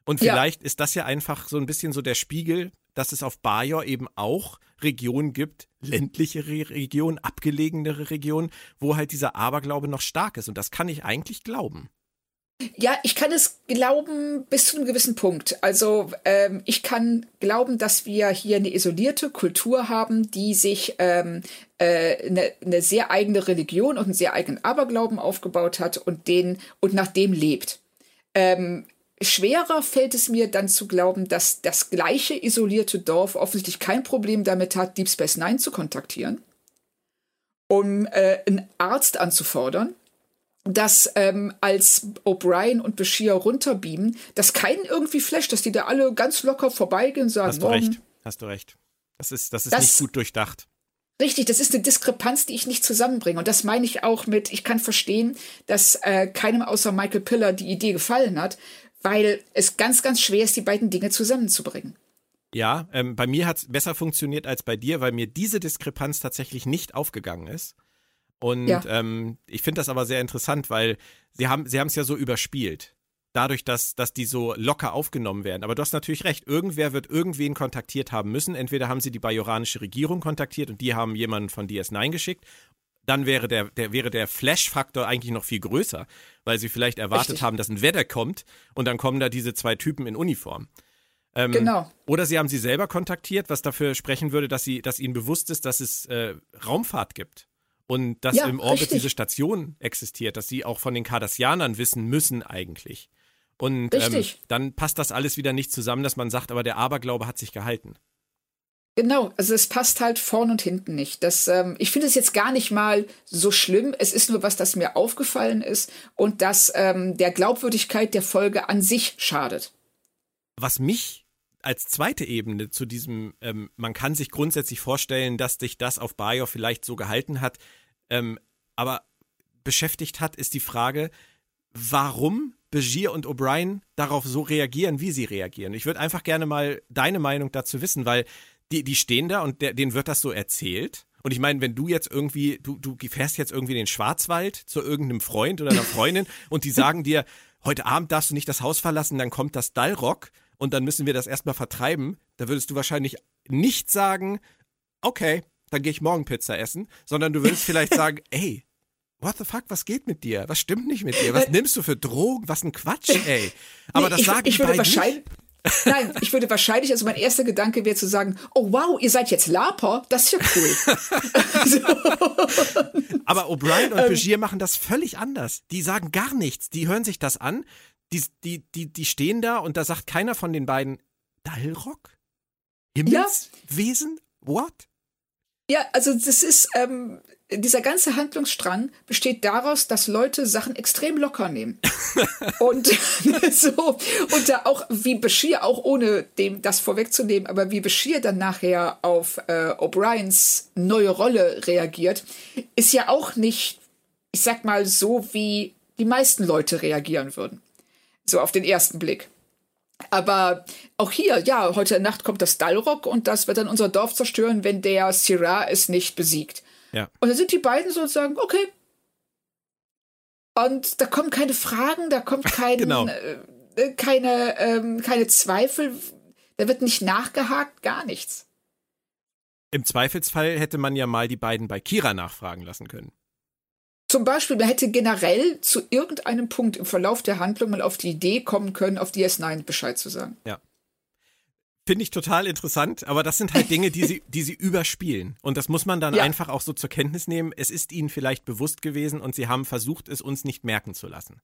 Und vielleicht ja. ist das ja einfach so ein bisschen so der Spiegel, dass es auf Bajor eben auch Regionen gibt, ländliche Regionen, abgelegenere Regionen, wo halt dieser Aberglaube noch stark ist. Und das kann ich eigentlich glauben. Ja, ich kann es glauben bis zu einem gewissen Punkt. Also ähm, ich kann glauben, dass wir hier eine isolierte Kultur haben, die sich ähm, äh, eine, eine sehr eigene Religion und einen sehr eigenen Aberglauben aufgebaut hat und den und nach dem lebt. Ähm, schwerer fällt es mir dann zu glauben, dass das gleiche isolierte Dorf offensichtlich kein Problem damit hat, Deep Space Nine zu kontaktieren, um äh, einen Arzt anzufordern dass ähm, als O'Brien und Bashir runterbeamen, dass keinen irgendwie flasht, dass die da alle ganz locker vorbeigehen und sagen, Hast du recht, hast du recht. Das ist, das ist das, nicht gut durchdacht. Richtig, das ist eine Diskrepanz, die ich nicht zusammenbringe. Und das meine ich auch mit, ich kann verstehen, dass äh, keinem außer Michael Piller die Idee gefallen hat, weil es ganz, ganz schwer ist, die beiden Dinge zusammenzubringen. Ja, ähm, bei mir hat es besser funktioniert als bei dir, weil mir diese Diskrepanz tatsächlich nicht aufgegangen ist. Und ja. ähm, ich finde das aber sehr interessant, weil sie haben sie haben es ja so überspielt. Dadurch, dass, dass die so locker aufgenommen werden. Aber du hast natürlich recht, irgendwer wird irgendwen kontaktiert haben müssen. Entweder haben sie die bajoranische Regierung kontaktiert und die haben jemanden von DS9 geschickt. dann wäre der, der, wäre der Flash-Faktor eigentlich noch viel größer, weil sie vielleicht erwartet Richtig. haben, dass ein Wetter kommt und dann kommen da diese zwei Typen in Uniform. Ähm, genau. Oder sie haben sie selber kontaktiert, was dafür sprechen würde, dass, sie, dass ihnen bewusst ist, dass es äh, Raumfahrt gibt. Und dass ja, im Orbit richtig. diese Station existiert, dass sie auch von den Cardassianern wissen müssen eigentlich. Und ähm, dann passt das alles wieder nicht zusammen, dass man sagt, aber der Aberglaube hat sich gehalten. Genau, also es passt halt vorn und hinten nicht. Das, ähm, ich finde es jetzt gar nicht mal so schlimm. Es ist nur was, das mir aufgefallen ist und das ähm, der Glaubwürdigkeit der Folge an sich schadet. Was mich als zweite Ebene zu diesem, ähm, man kann sich grundsätzlich vorstellen, dass sich das auf Bayo vielleicht so gehalten hat, ähm, aber beschäftigt hat, ist die Frage, warum Begier und O'Brien darauf so reagieren, wie sie reagieren. Ich würde einfach gerne mal deine Meinung dazu wissen, weil die, die stehen da und der, denen wird das so erzählt. Und ich meine, wenn du jetzt irgendwie, du, du fährst jetzt irgendwie in den Schwarzwald zu irgendeinem Freund oder einer Freundin und die sagen dir, heute Abend darfst du nicht das Haus verlassen, dann kommt das Dallrock und dann müssen wir das erstmal vertreiben, da würdest du wahrscheinlich nicht sagen, okay, dann gehe ich morgen Pizza essen, sondern du würdest vielleicht sagen, ey, what the fuck, was geht mit dir? Was stimmt nicht mit dir? Was nimmst du für Drogen? Was ein Quatsch, ey. Aber nee, das ich, sagen ich, ich würde wahrscheinlich, nicht. Nein, ich würde wahrscheinlich, also mein erster Gedanke wäre zu sagen, oh wow, ihr seid jetzt Laper, das ist ja cool. so. Aber O'Brien und Begier ähm, machen das völlig anders. Die sagen gar nichts. Die hören sich das an, die, die, die, die stehen da und da sagt keiner von den beiden, Dalrock? Himmelswesen? Ja. What? Ja, also das ist, ähm, dieser ganze Handlungsstrang besteht daraus, dass Leute Sachen extrem locker nehmen. und so, und da auch wie Bashir, auch ohne dem das vorwegzunehmen, aber wie Bashir dann nachher auf äh, O'Briens neue Rolle reagiert, ist ja auch nicht, ich sag mal, so wie die meisten Leute reagieren würden. So auf den ersten Blick. Aber auch hier, ja, heute Nacht kommt das Dalrock und das wird dann unser Dorf zerstören, wenn der Syrah es nicht besiegt. Ja. Und dann sind die beiden sozusagen, okay. Und da kommen keine Fragen, da kommt kein, genau. äh, äh, keine, ähm, keine Zweifel, da wird nicht nachgehakt, gar nichts. Im Zweifelsfall hätte man ja mal die beiden bei Kira nachfragen lassen können. Zum Beispiel, man hätte generell zu irgendeinem Punkt im Verlauf der Handlung mal auf die Idee kommen können, auf DS9 Bescheid zu sagen. Ja. Finde ich total interessant, aber das sind halt Dinge, die sie, die sie überspielen. Und das muss man dann ja. einfach auch so zur Kenntnis nehmen. Es ist ihnen vielleicht bewusst gewesen und sie haben versucht, es uns nicht merken zu lassen.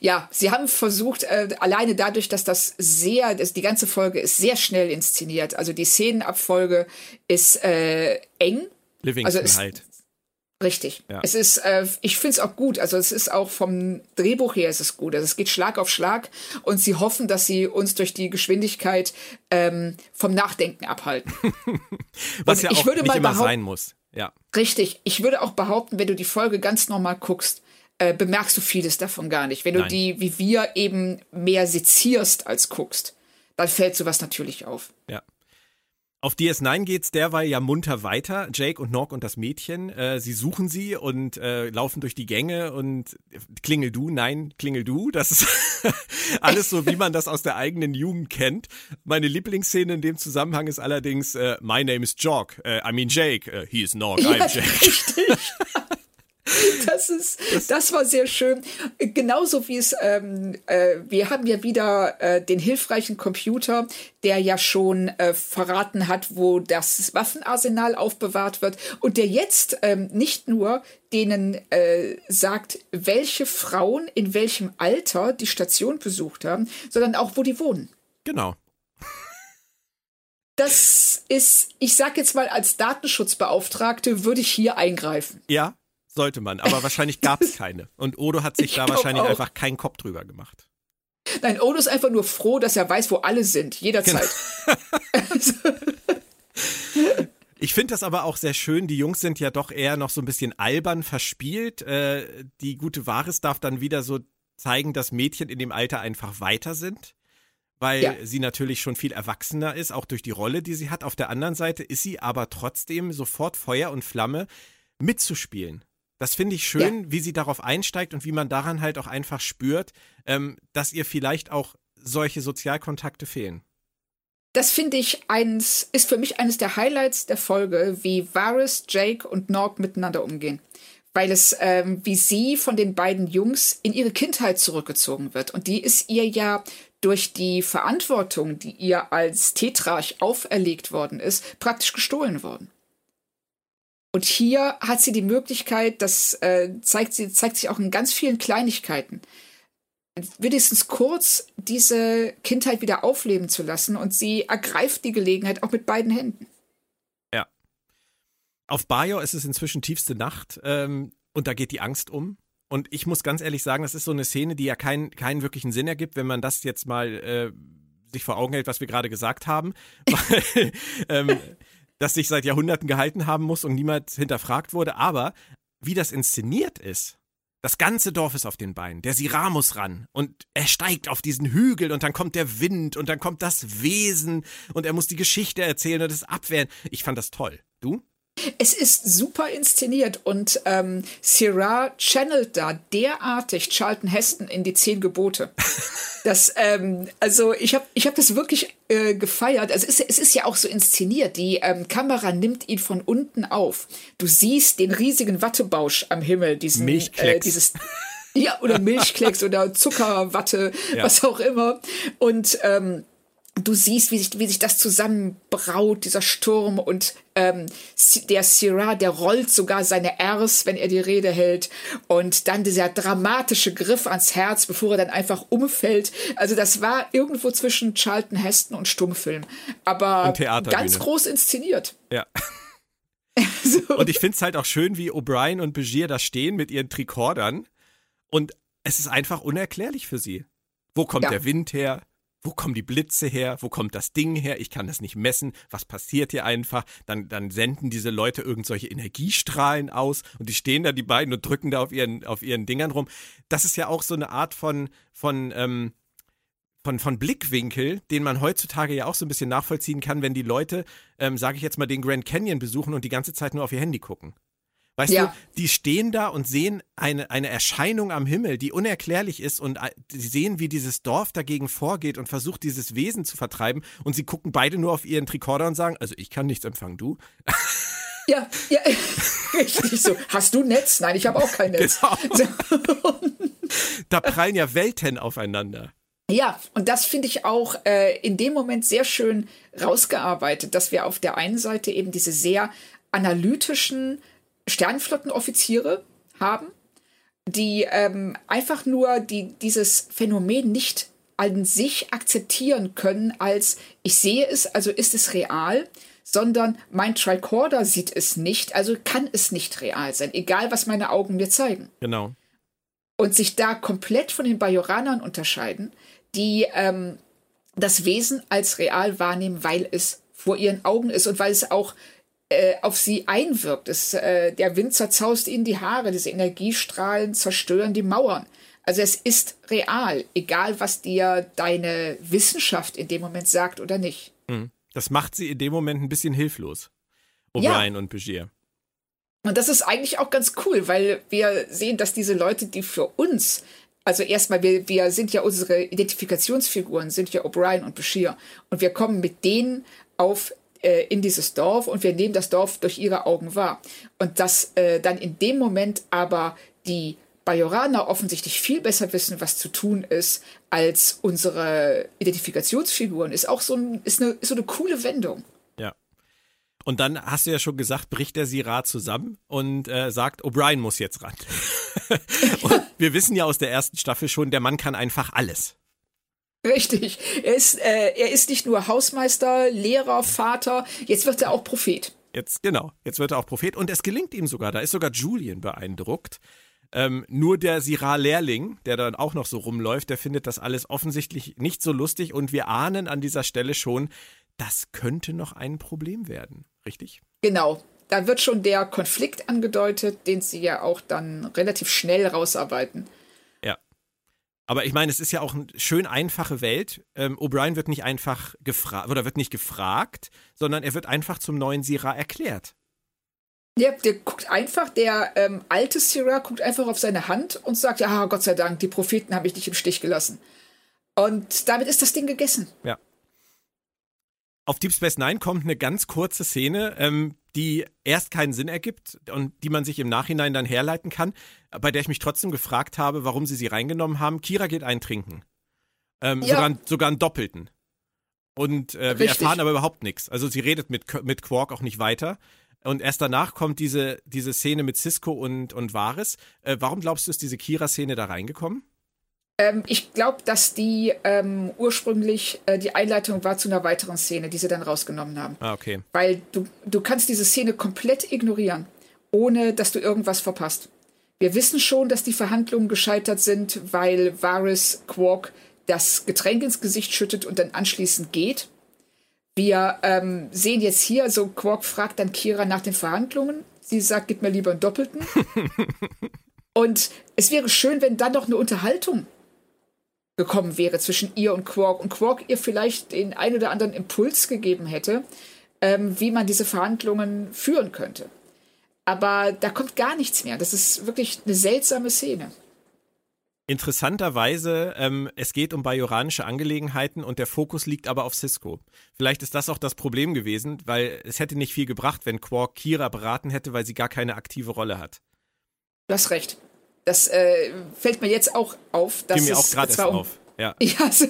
Ja, sie haben versucht, äh, alleine dadurch, dass das sehr, das, die ganze Folge ist sehr schnell inszeniert. Also die Szenenabfolge ist äh, eng. Livingston also halt. Richtig. Ja. Es ist, äh, ich finde es auch gut. Also es ist auch vom Drehbuch her ist es gut. Also es geht Schlag auf Schlag und sie hoffen, dass sie uns durch die Geschwindigkeit ähm, vom Nachdenken abhalten. Was und ja auch nicht immer sein muss. Ja. Richtig. Ich würde auch behaupten, wenn du die Folge ganz normal guckst, äh, bemerkst du vieles davon gar nicht. Wenn du Nein. die, wie wir, eben mehr sezierst als guckst, dann fällt sowas natürlich auf. Ja. Auf DS9 geht's derweil ja munter weiter. Jake und Nork und das Mädchen, äh, sie suchen sie und äh, laufen durch die Gänge und klingel du, nein, klingel du. Das ist alles so, wie man das aus der eigenen Jugend kennt. Meine Lieblingsszene in dem Zusammenhang ist allerdings äh, My name is Jock, äh, I mean Jake, uh, he is Nork, I'm Jake. Das ist, das war sehr schön. Genauso wie es, ähm, äh, wir haben ja wieder äh, den hilfreichen Computer, der ja schon äh, verraten hat, wo das Waffenarsenal aufbewahrt wird und der jetzt ähm, nicht nur denen äh, sagt, welche Frauen in welchem Alter die Station besucht haben, sondern auch, wo die wohnen. Genau. Das ist, ich sag jetzt mal, als Datenschutzbeauftragte würde ich hier eingreifen. Ja, sollte man, aber wahrscheinlich gab es keine. Und Odo hat sich ich da wahrscheinlich auch. einfach keinen Kopf drüber gemacht. Nein, Odo ist einfach nur froh, dass er weiß, wo alle sind, jederzeit. Genau. Ich finde das aber auch sehr schön. Die Jungs sind ja doch eher noch so ein bisschen albern verspielt. Äh, die gute Wahres darf dann wieder so zeigen, dass Mädchen in dem Alter einfach weiter sind, weil ja. sie natürlich schon viel erwachsener ist, auch durch die Rolle, die sie hat. Auf der anderen Seite ist sie aber trotzdem sofort Feuer und Flamme mitzuspielen. Das finde ich schön, ja. wie sie darauf einsteigt und wie man daran halt auch einfach spürt, ähm, dass ihr vielleicht auch solche Sozialkontakte fehlen. das finde ich eins, ist für mich eines der Highlights der Folge, wie Varys, Jake und Norg miteinander umgehen. Weil es, ähm, wie sie von den beiden Jungs in ihre Kindheit zurückgezogen wird. Und die ist ihr ja durch die Verantwortung, die ihr als Tetrarch auferlegt worden ist, praktisch gestohlen worden. Und hier hat sie die Möglichkeit, das äh, zeigt, sie, zeigt sich auch in ganz vielen Kleinigkeiten, wenigstens kurz diese Kindheit wieder aufleben zu lassen und sie ergreift die Gelegenheit auch mit beiden Händen. Ja. Auf Bajor ist es inzwischen tiefste Nacht ähm, und da geht die Angst um. Und ich muss ganz ehrlich sagen, das ist so eine Szene, die ja keinen, keinen wirklichen Sinn ergibt, wenn man das jetzt mal äh, sich vor Augen hält, was wir gerade gesagt haben. Weil, ähm, das sich seit Jahrhunderten gehalten haben muss und niemals hinterfragt wurde. Aber wie das inszeniert ist, das ganze Dorf ist auf den Beinen. Der Sirah muss ran. Und er steigt auf diesen Hügel und dann kommt der Wind und dann kommt das Wesen und er muss die Geschichte erzählen und es abwehren. Ich fand das toll. Du? Es ist super inszeniert und ähm, Syrah channelt da derartig Charlton Heston in die zehn Gebote. Das, ähm, also ich habe ich hab das wirklich äh, gefeiert. Also es, es ist ja auch so inszeniert. Die ähm, Kamera nimmt ihn von unten auf. Du siehst den riesigen Wattebausch am Himmel, diesen, äh, dieses ja oder Milchklecks oder Zuckerwatte, ja. was auch immer. Und ähm, du siehst, wie sich, wie sich das zusammenbraut, dieser Sturm und ähm, der Syrah, der rollt sogar seine Rs, wenn er die Rede hält und dann dieser dramatische Griff ans Herz, bevor er dann einfach umfällt. Also das war irgendwo zwischen Charlton Heston und Stummfilm, aber ganz groß inszeniert. Ja. so. Und ich finde es halt auch schön, wie O'Brien und Begier da stehen mit ihren Trikordern und es ist einfach unerklärlich für sie. Wo kommt ja. der Wind her? Wo kommen die Blitze her, wo kommt das Ding her, ich kann das nicht messen, was passiert hier einfach, dann, dann senden diese Leute irgendwelche Energiestrahlen aus und die stehen da, die beiden, und drücken da auf ihren, auf ihren Dingern rum. Das ist ja auch so eine Art von, von, ähm, von, von Blickwinkel, den man heutzutage ja auch so ein bisschen nachvollziehen kann, wenn die Leute, ähm, sage ich jetzt mal, den Grand Canyon besuchen und die ganze Zeit nur auf ihr Handy gucken. Weißt ja. du, die stehen da und sehen eine, eine Erscheinung am Himmel, die unerklärlich ist und sie sehen, wie dieses Dorf dagegen vorgeht und versucht, dieses Wesen zu vertreiben und sie gucken beide nur auf ihren Tricorder und sagen, also ich kann nichts empfangen, du? Ja, ja, richtig so. Hast du Netz? Nein, ich habe auch kein Netz. Genau. da prallen ja Welten aufeinander. Ja, und das finde ich auch äh, in dem Moment sehr schön rausgearbeitet, dass wir auf der einen Seite eben diese sehr analytischen, Sternflottenoffiziere haben, die ähm, einfach nur die, dieses Phänomen nicht an sich akzeptieren können als ich sehe es, also ist es real, sondern mein Tricorder sieht es nicht, also kann es nicht real sein, egal was meine Augen mir zeigen. Genau. Und sich da komplett von den Bajoranern unterscheiden, die ähm, das Wesen als real wahrnehmen, weil es vor ihren Augen ist und weil es auch äh, auf sie einwirkt. Es, äh, der Wind zerzaust ihnen die Haare, diese Energiestrahlen zerstören die Mauern. Also es ist real, egal was dir deine Wissenschaft in dem Moment sagt oder nicht. Hm. Das macht sie in dem Moment ein bisschen hilflos. O'Brien ja. und Begier. Und das ist eigentlich auch ganz cool, weil wir sehen, dass diese Leute, die für uns, also erstmal, wir, wir sind ja unsere Identifikationsfiguren, sind ja O'Brien und Bashir. Und wir kommen mit denen auf äh, in dieses Dorf und wir nehmen das Dorf durch ihre Augen wahr. Und dass äh, dann in dem Moment aber die Bajoraner offensichtlich viel besser wissen, was zu tun ist, als unsere Identifikationsfiguren, ist auch so, ein, ist eine, ist so eine coole Wendung. Ja. Und dann hast du ja schon gesagt, bricht der Syrah zusammen und äh, sagt, O'Brien muss jetzt ran. und wir wissen ja aus der ersten Staffel schon, der Mann kann einfach alles. Richtig. Er ist, äh, er ist nicht nur Hausmeister, Lehrer, Vater, jetzt wird er auch Prophet. Jetzt, genau, jetzt wird er auch Prophet und es gelingt ihm sogar. Da ist sogar Julian beeindruckt. Ähm, nur der Syrah-Lehrling, der dann auch noch so rumläuft, der findet das alles offensichtlich nicht so lustig und wir ahnen an dieser Stelle schon, das könnte noch ein Problem werden, richtig? Genau. Da wird schon der Konflikt angedeutet, den sie ja auch dann relativ schnell rausarbeiten. Aber ich meine, es ist ja auch eine schön einfache Welt. Ähm, O'Brien wird nicht einfach gefragt oder wird nicht gefragt, sondern er wird einfach zum neuen Syrah erklärt. Ja, der guckt einfach, der ähm, alte Syrah guckt einfach auf seine Hand und sagt, ja, Gott sei Dank, die Propheten habe ich nicht im Stich gelassen. Und damit ist das Ding gegessen. Ja. Auf Deep Space Nine kommt eine ganz kurze Szene, ähm, die erst keinen Sinn ergibt und die man sich im Nachhinein dann herleiten kann, bei der ich mich trotzdem gefragt habe, warum sie sie reingenommen haben. Kira geht eintrinken. Ähm, ja. sogar, sogar einen doppelten. Und äh, wir erfahren aber überhaupt nichts. Also sie redet mit, mit Quark auch nicht weiter. Und erst danach kommt diese, diese Szene mit Cisco und, und Vares. Äh, warum glaubst du, ist diese Kira-Szene da reingekommen? Ähm, ich glaube, dass die ähm, ursprünglich äh, die Einleitung war zu einer weiteren Szene, die sie dann rausgenommen haben. Ah, okay. Weil du, du kannst diese Szene komplett ignorieren, ohne dass du irgendwas verpasst. Wir wissen schon, dass die Verhandlungen gescheitert sind, weil Varys Quark das Getränk ins Gesicht schüttet und dann anschließend geht. Wir ähm, sehen jetzt hier, so Quark fragt dann Kira nach den Verhandlungen. Sie sagt, gib mir lieber einen Doppelten. und es wäre schön, wenn dann noch eine Unterhaltung gekommen wäre zwischen ihr und Quark und Quark ihr vielleicht den ein oder anderen Impuls gegeben hätte, ähm, wie man diese Verhandlungen führen könnte. Aber da kommt gar nichts mehr. Das ist wirklich eine seltsame Szene. Interessanterweise, ähm, es geht um bajoranische Angelegenheiten und der Fokus liegt aber auf Cisco. Vielleicht ist das auch das Problem gewesen, weil es hätte nicht viel gebracht, wenn Quark Kira beraten hätte, weil sie gar keine aktive Rolle hat. Du hast recht. Das äh, fällt mir jetzt auch auf. Dass mir auch gerade um, auf. Ja. ja, so,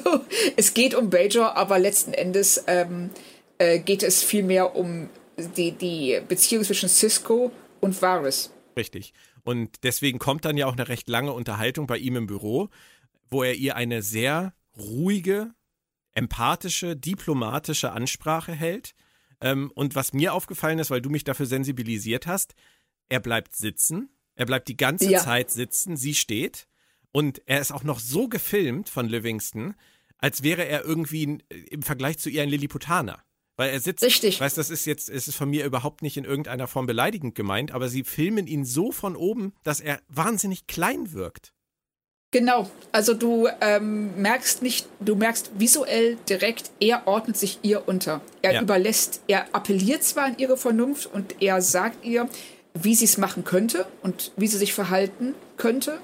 es geht um Bajor, aber letzten Endes ähm, äh, geht es vielmehr um die, die Beziehung zwischen Cisco und Varys. Richtig. Und deswegen kommt dann ja auch eine recht lange Unterhaltung bei ihm im Büro, wo er ihr eine sehr ruhige, empathische, diplomatische Ansprache hält. Ähm, und was mir aufgefallen ist, weil du mich dafür sensibilisiert hast, er bleibt sitzen, er bleibt die ganze ja. Zeit sitzen, sie steht. Und er ist auch noch so gefilmt von Livingston, als wäre er irgendwie im Vergleich zu ihr ein Lilliputaner. Weil er sitzt, Richtig. weißt das ist jetzt, ist es von mir überhaupt nicht in irgendeiner Form beleidigend gemeint, aber sie filmen ihn so von oben, dass er wahnsinnig klein wirkt. Genau, also du ähm, merkst nicht, du merkst visuell direkt, er ordnet sich ihr unter. Er ja. überlässt, er appelliert zwar an ihre Vernunft und er sagt ihr, wie sie es machen könnte und wie sie sich verhalten könnte,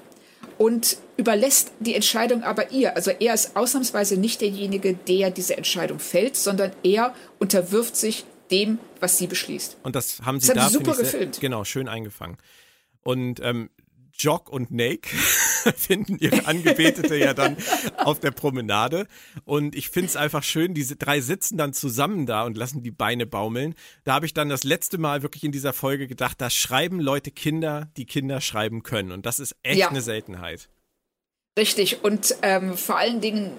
und überlässt die Entscheidung aber ihr. Also er ist ausnahmsweise nicht derjenige, der diese Entscheidung fällt, sondern er unterwirft sich dem, was sie beschließt. Und das haben sie das da super gefilmt. Genau, schön eingefangen. Und ähm, Jock und Nake finden ihre Angebetete ja dann auf der Promenade. Und ich finde es einfach schön, diese drei sitzen dann zusammen da und lassen die Beine baumeln. Da habe ich dann das letzte Mal wirklich in dieser Folge gedacht, da schreiben Leute Kinder, die Kinder schreiben können. Und das ist echt ja. eine Seltenheit. Richtig. Und ähm, vor allen Dingen,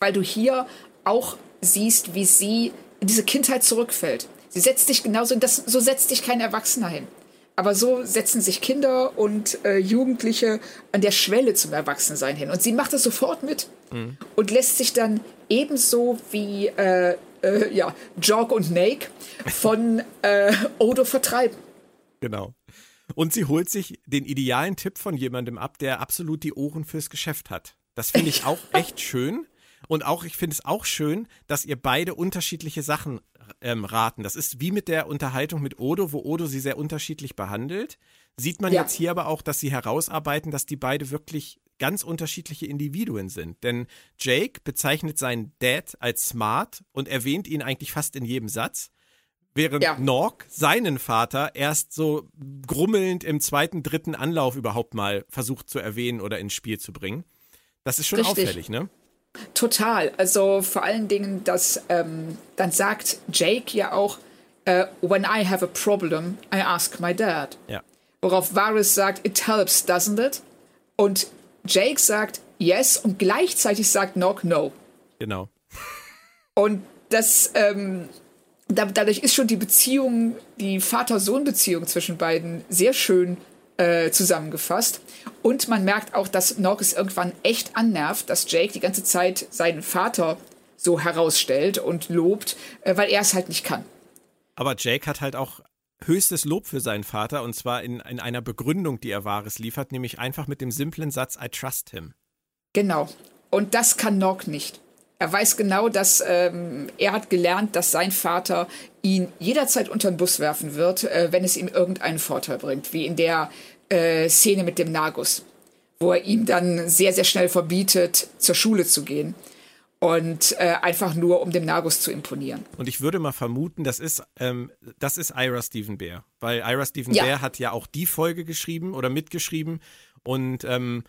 weil du hier auch siehst, wie sie in diese Kindheit zurückfällt. Sie setzt dich genauso, das, so setzt dich kein Erwachsener hin. Aber so setzen sich Kinder und äh, Jugendliche an der Schwelle zum Erwachsensein hin. Und sie macht das sofort mit mhm. und lässt sich dann ebenso wie äh, äh, ja, Jog und Nake von äh, Odo vertreiben. Genau. Und sie holt sich den idealen Tipp von jemandem ab, der absolut die Ohren fürs Geschäft hat. Das finde ich auch echt schön. Und auch, ich finde es auch schön, dass ihr beide unterschiedliche Sachen ähm, raten. Das ist wie mit der Unterhaltung mit Odo, wo Odo sie sehr unterschiedlich behandelt. Sieht man ja. jetzt hier aber auch, dass sie herausarbeiten, dass die beide wirklich ganz unterschiedliche Individuen sind. Denn Jake bezeichnet seinen Dad als smart und erwähnt ihn eigentlich fast in jedem Satz. Während ja. Nork seinen Vater erst so grummelnd im zweiten, dritten Anlauf überhaupt mal versucht zu erwähnen oder ins Spiel zu bringen. Das ist schon Richtig. auffällig, ne? Total. Also vor allen Dingen, dass ähm, dann sagt Jake ja auch, uh, when I have a problem, I ask my dad. Ja. Worauf Varys sagt, it helps, doesn't it? Und Jake sagt yes und gleichzeitig sagt Nock no. Genau. Und das, ähm, da, dadurch ist schon die Beziehung, die Vater-Sohn-Beziehung zwischen beiden sehr schön äh, zusammengefasst. Und man merkt auch, dass Norris irgendwann echt annervt, dass Jake die ganze Zeit seinen Vater so herausstellt und lobt, äh, weil er es halt nicht kann. Aber Jake hat halt auch höchstes Lob für seinen Vater und zwar in, in einer Begründung, die er Wahres liefert, nämlich einfach mit dem simplen Satz I trust him. Genau. Und das kann Nog nicht. Er weiß genau, dass ähm, er hat gelernt, dass sein Vater ihn jederzeit unter den Bus werfen wird, äh, wenn es ihm irgendeinen Vorteil bringt, wie in der äh, Szene mit dem Nagus, wo er ihm dann sehr, sehr schnell verbietet, zur Schule zu gehen. und äh, einfach nur, um dem Nagus zu imponieren. Und ich würde mal vermuten, das ist, ähm, das ist Ira Stephen Bear, weil Ira Stephen ja. Bear hat ja auch die Folge geschrieben oder mitgeschrieben und ähm,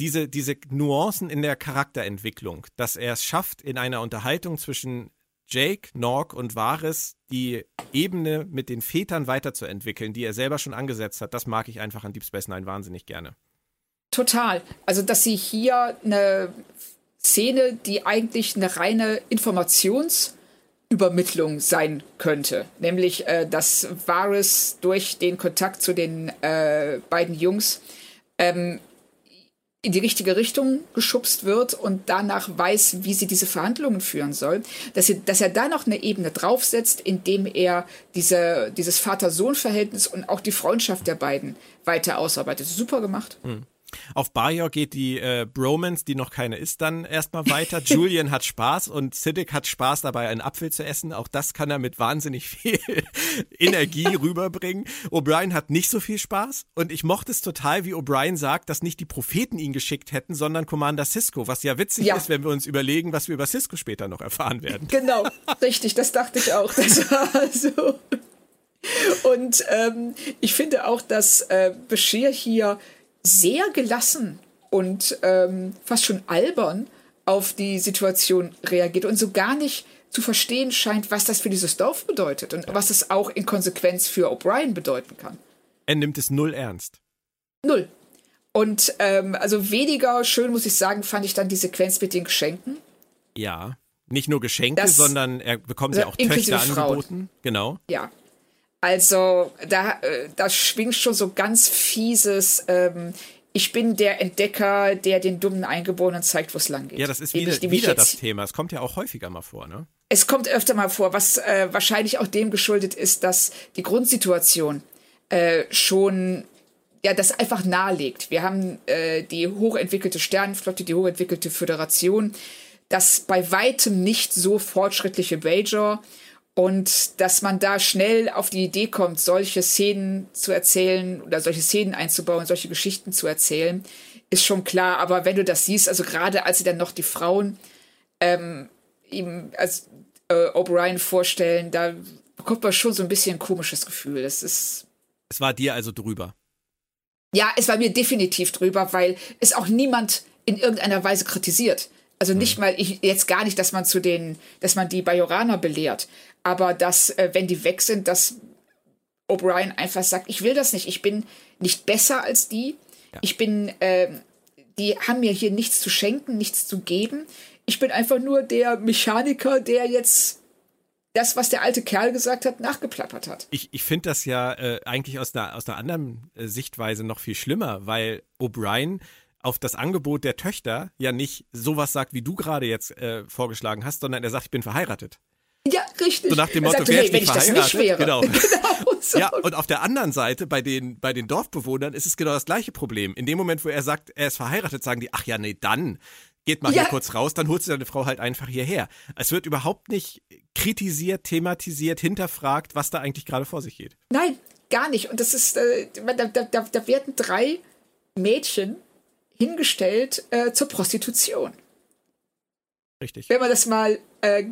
diese, diese Nuancen in der Charakterentwicklung, dass er es schafft, in einer Unterhaltung zwischen Jake, Nork und Varys die Ebene mit den Vätern weiterzuentwickeln, die er selber schon angesetzt hat, das mag ich einfach an Deep Space Nine wahnsinnig gerne. Total. Also, dass sie hier eine Szene, die eigentlich eine reine Informationsübermittlung sein könnte. Nämlich, äh, dass Varys durch den Kontakt zu den äh, beiden Jungs ähm, in die richtige Richtung geschubst wird und danach weiß, wie sie diese Verhandlungen führen soll, dass, sie, dass er da noch eine Ebene draufsetzt, indem er diese, dieses Vater-Sohn-Verhältnis und auch die Freundschaft der beiden weiter ausarbeitet. Super gemacht. Mhm. Auf Bajor geht die äh, Bromance, die noch keine ist, dann erstmal weiter. Julian hat Spaß und Siddick hat Spaß dabei, einen Apfel zu essen. Auch das kann er mit wahnsinnig viel Energie rüberbringen. O'Brien hat nicht so viel Spaß und ich mochte es total, wie O'Brien sagt, dass nicht die Propheten ihn geschickt hätten, sondern Commander Cisco, was ja witzig ja. ist, wenn wir uns überlegen, was wir über Cisco später noch erfahren werden. Genau, richtig, das dachte ich auch. Das war so. Und ähm, ich finde auch, dass äh, Bashir hier sehr gelassen und ähm, fast schon albern auf die Situation reagiert und so gar nicht zu verstehen scheint, was das für dieses Dorf bedeutet und was es auch in Konsequenz für O'Brien bedeuten kann. Er nimmt es null ernst. Null. Und ähm, also weniger schön, muss ich sagen, fand ich dann die Sequenz mit den Geschenken. Ja, nicht nur Geschenke, das, sondern er bekommt ja auch Töchter angeboten. Genau. Ja, also da, äh, da schwingt schon so ganz fieses, ähm, ich bin der Entdecker, der den dummen Eingeborenen zeigt, wo es lang geht. Ja, das ist wieder, wieder das Thema. Es kommt ja auch häufiger mal vor, ne? Es kommt öfter mal vor, was äh, wahrscheinlich auch dem geschuldet ist, dass die Grundsituation äh, schon ja, das einfach nahelegt. Wir haben äh, die hochentwickelte Sternenflotte, die hochentwickelte Föderation, das bei weitem nicht so fortschrittliche Major und dass man da schnell auf die Idee kommt, solche Szenen zu erzählen oder solche Szenen einzubauen, solche Geschichten zu erzählen, ist schon klar. Aber wenn du das siehst, also gerade als sie dann noch die Frauen ähm, ihm als äh, O'Brien vorstellen, da bekommt man schon so ein bisschen ein komisches Gefühl. Es ist. Es war dir also drüber. Ja, es war mir definitiv drüber, weil es auch niemand in irgendeiner Weise kritisiert. Also nicht hm. mal, ich, jetzt gar nicht, dass man zu den, dass man die Bajoraner belehrt, aber dass, äh, wenn die weg sind, dass O'Brien einfach sagt, ich will das nicht, ich bin nicht besser als die, ja. ich bin, äh, die haben mir hier nichts zu schenken, nichts zu geben. Ich bin einfach nur der Mechaniker, der jetzt das, was der alte Kerl gesagt hat, nachgeplappert hat. Ich, ich finde das ja äh, eigentlich aus einer, aus einer anderen äh, Sichtweise noch viel schlimmer, weil O'Brien auf das Angebot der Töchter ja nicht sowas sagt, wie du gerade jetzt äh, vorgeschlagen hast, sondern er sagt, ich bin verheiratet. Ja, richtig. So nach dem Motto, wer hey, wenn ich das nicht wäre. Genau. genau so. Ja, und auf der anderen Seite, bei den, bei den Dorfbewohnern, ist es genau das gleiche Problem. In dem Moment, wo er sagt, er ist verheiratet, sagen die, ach ja, nee, dann geht mal ja. hier kurz raus, dann holt sie deine Frau halt einfach hierher. Es wird überhaupt nicht kritisiert, thematisiert, hinterfragt, was da eigentlich gerade vor sich geht. Nein, gar nicht. Und das ist, äh, da, da, da, da werden drei Mädchen hingestellt äh, zur Prostitution. Richtig. Wenn man das mal äh,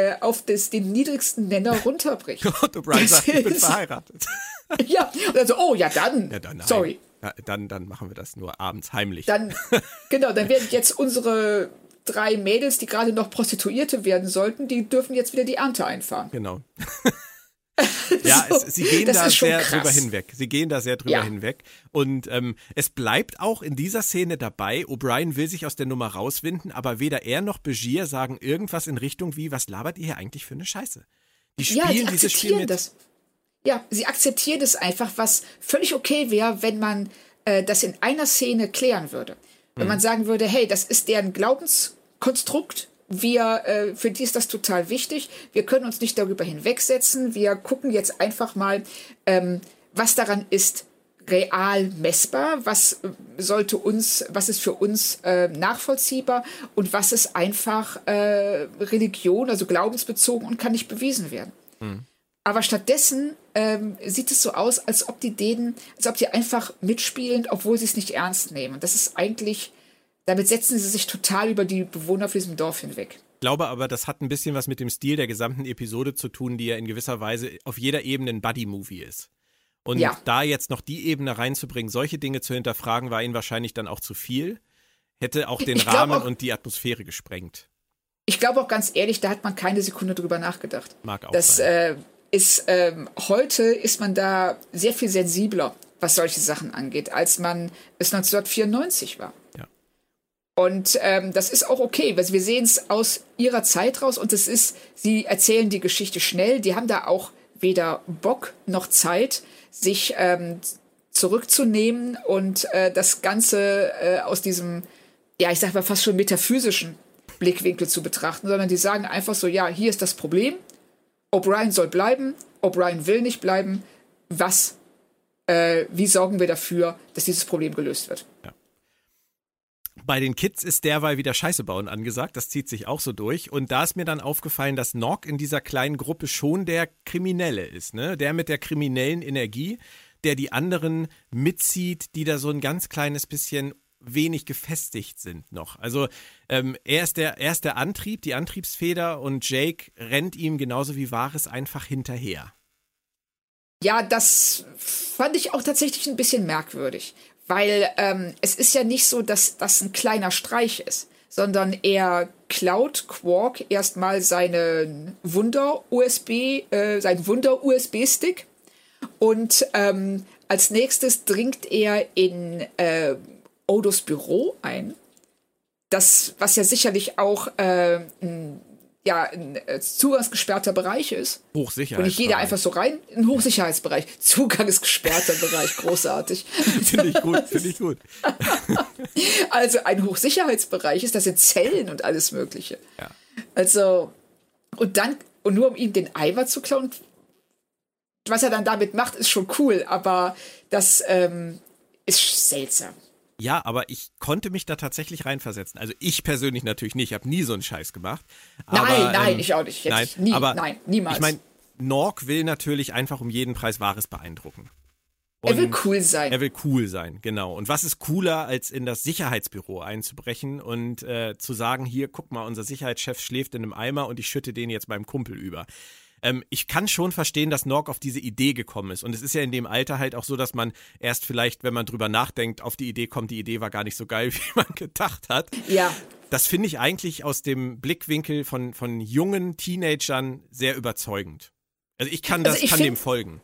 äh, auf das, den niedrigsten Nenner runterbricht. Und O'Brien sagt, ich bin verheiratet. ja, und dann so, oh ja, dann. Ja, dann sorry. Ja, dann, dann machen wir das nur abends heimlich. Dann, genau, dann werden jetzt unsere drei Mädels, die gerade noch Prostituierte werden sollten, die dürfen jetzt wieder die Ernte einfahren. Genau. Ja, so, es, sie gehen da sehr krass. drüber hinweg. Sie gehen da sehr drüber ja. hinweg. Und ähm, es bleibt auch in dieser Szene dabei, O'Brien will sich aus der Nummer rauswinden, aber weder er noch Begier sagen irgendwas in Richtung wie, was labert ihr hier eigentlich für eine Scheiße? Die spielen ja, dieses Spiel mit. Das. Ja, sie akzeptieren es einfach, was völlig okay wäre, wenn man äh, das in einer Szene klären würde. Wenn hm. man sagen würde, hey, das ist deren Glaubenskonstrukt, wir, äh, für die ist das total wichtig. Wir können uns nicht darüber hinwegsetzen. Wir gucken jetzt einfach mal, ähm, was daran ist real messbar, was sollte uns, was ist für uns äh, nachvollziehbar und was ist einfach äh, Religion, also glaubensbezogen und kann nicht bewiesen werden. Mhm. Aber stattdessen ähm, sieht es so aus, als ob die denen, als ob die einfach mitspielen, obwohl sie es nicht ernst nehmen. Und das ist eigentlich damit setzen sie sich total über die Bewohner auf diesem Dorf hinweg. glaube aber, das hat ein bisschen was mit dem Stil der gesamten Episode zu tun, die ja in gewisser Weise auf jeder Ebene ein Buddy-Movie ist. Und ja. da jetzt noch die Ebene reinzubringen, solche Dinge zu hinterfragen, war ihnen wahrscheinlich dann auch zu viel. Hätte auch den Rahmen auch, und die Atmosphäre gesprengt. Ich glaube auch ganz ehrlich, da hat man keine Sekunde drüber nachgedacht. Mag auch das. Äh, ist, ähm, heute ist man da sehr viel sensibler, was solche Sachen angeht, als man es 1994 war. Ja. Und ähm, das ist auch okay, weil wir sehen es aus ihrer Zeit raus und es ist, sie erzählen die Geschichte schnell, die haben da auch weder Bock noch Zeit, sich ähm, zurückzunehmen und äh, das Ganze äh, aus diesem, ja, ich sag mal fast schon metaphysischen Blickwinkel zu betrachten, sondern die sagen einfach so, ja, hier ist das Problem, O'Brien soll bleiben, O'Brien will nicht bleiben, was, äh, wie sorgen wir dafür, dass dieses Problem gelöst wird? Ja. Bei den Kids ist derweil wieder Scheiße bauen angesagt. Das zieht sich auch so durch. Und da ist mir dann aufgefallen, dass Nock in dieser kleinen Gruppe schon der Kriminelle ist, ne? Der mit der kriminellen Energie, der die anderen mitzieht, die da so ein ganz kleines bisschen wenig gefestigt sind noch. Also ähm, er, ist der, er ist der Antrieb, die Antriebsfeder und Jake rennt ihm genauso wie Wahres einfach hinterher. Ja, das fand ich auch tatsächlich ein bisschen merkwürdig, weil ähm, es ist ja nicht so, dass das ein kleiner Streich ist, sondern er klaut Quark erstmal seinen Wunder-USB, äh, seinen Wunder-USB-Stick und ähm, als nächstes dringt er in äh, Odos Büro ein. Das, was ja sicherlich auch äh, ein, ja, ein äh, zugangsgesperrter Bereich ist. Hochsicherheitsbereich. Und nicht jeder einfach so rein. Ein Hochsicherheitsbereich. Zugangsgesperrter Bereich. Großartig. finde ich gut, finde ich gut. also ein Hochsicherheitsbereich ist, das sind Zellen und alles Mögliche. Ja. Also, und dann, und nur um ihm den Eimer zu klauen, was er dann damit macht, ist schon cool, aber das ähm, ist seltsam. Ja, aber ich konnte mich da tatsächlich reinversetzen. Also ich persönlich natürlich nicht, ich habe nie so einen Scheiß gemacht. Aber, nein, nein, ähm, ich auch nicht. nein, nie, aber nein, niemals. Ich meine, Nork will natürlich einfach um jeden Preis Wahres beeindrucken. Und er will cool sein. Er will cool sein, genau. Und was ist cooler, als in das Sicherheitsbüro einzubrechen und äh, zu sagen, hier, guck mal, unser Sicherheitschef schläft in einem Eimer und ich schütte den jetzt meinem Kumpel über. Ähm, ich kann schon verstehen, dass Nork auf diese Idee gekommen ist. Und es ist ja in dem Alter halt auch so, dass man erst vielleicht, wenn man drüber nachdenkt, auf die Idee kommt, die Idee war gar nicht so geil, wie man gedacht hat. Ja. Das finde ich eigentlich aus dem Blickwinkel von, von jungen Teenagern sehr überzeugend. Also ich kann das, also ich kann dem folgen.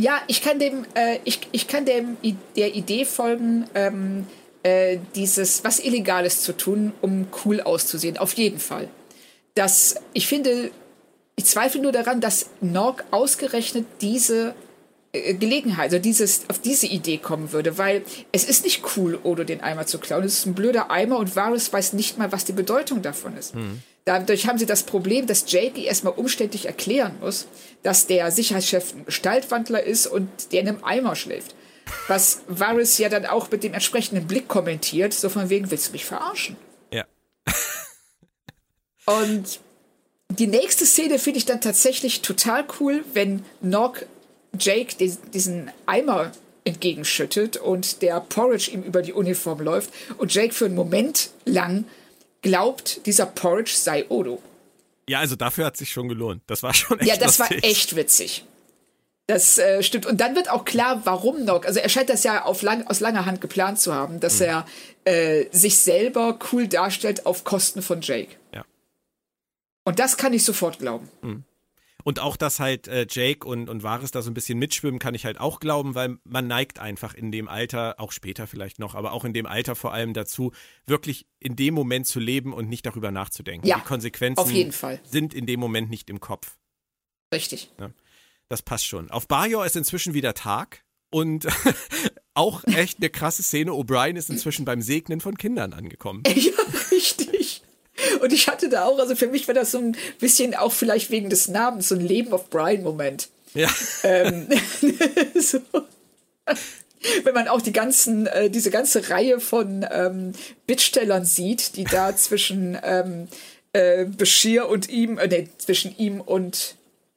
Ja, ich kann dem, äh, ich, ich kann dem der Idee folgen, ähm, äh, dieses was Illegales zu tun, um cool auszusehen. Auf jeden Fall. Das, ich finde, ich zweifle nur daran, dass Norg ausgerechnet diese äh, Gelegenheit, also dieses, auf diese Idee kommen würde, weil es ist nicht cool, Odo den Eimer zu klauen. Es ist ein blöder Eimer und Varus weiß nicht mal, was die Bedeutung davon ist. Mhm. Dadurch haben sie das Problem, dass Jake erstmal umständlich erklären muss, dass der Sicherheitschef ein Gestaltwandler ist und der in einem Eimer schläft. Was Varys ja dann auch mit dem entsprechenden Blick kommentiert, so von wegen, willst du mich verarschen? Ja. und die nächste Szene finde ich dann tatsächlich total cool, wenn Nog Jake diesen Eimer entgegenschüttet und der Porridge ihm über die Uniform läuft und Jake für einen Moment lang glaubt, dieser Porridge sei Odo. Ja, also dafür hat sich schon gelohnt. Das war schon echt Ja, das lustig. war echt witzig. Das äh, stimmt. Und dann wird auch klar, warum Nog. Also er scheint das ja lang, aus langer Hand geplant zu haben, dass mhm. er äh, sich selber cool darstellt auf Kosten von Jake. Ja. Und das kann ich sofort glauben. Mhm. Und auch, dass halt äh, Jake und, und Varys da so ein bisschen mitschwimmen, kann ich halt auch glauben, weil man neigt einfach in dem Alter, auch später vielleicht noch, aber auch in dem Alter vor allem dazu, wirklich in dem Moment zu leben und nicht darüber nachzudenken. Ja, Die Konsequenzen auf jeden Fall. sind in dem Moment nicht im Kopf. Richtig. Ja, das passt schon. Auf Bajor ist inzwischen wieder Tag und auch echt eine krasse Szene. O'Brien ist inzwischen beim Segnen von Kindern angekommen. Ja, richtig. Und ich hatte da auch, also für mich war das so ein bisschen auch vielleicht wegen des Namens, so ein Leben of Brian-Moment. Ja. Ähm, so. Wenn man auch die ganzen, äh, diese ganze Reihe von ähm, Bittstellern sieht, die da zwischen ähm, äh, Bashir und ihm, äh, nee, zwischen ihm und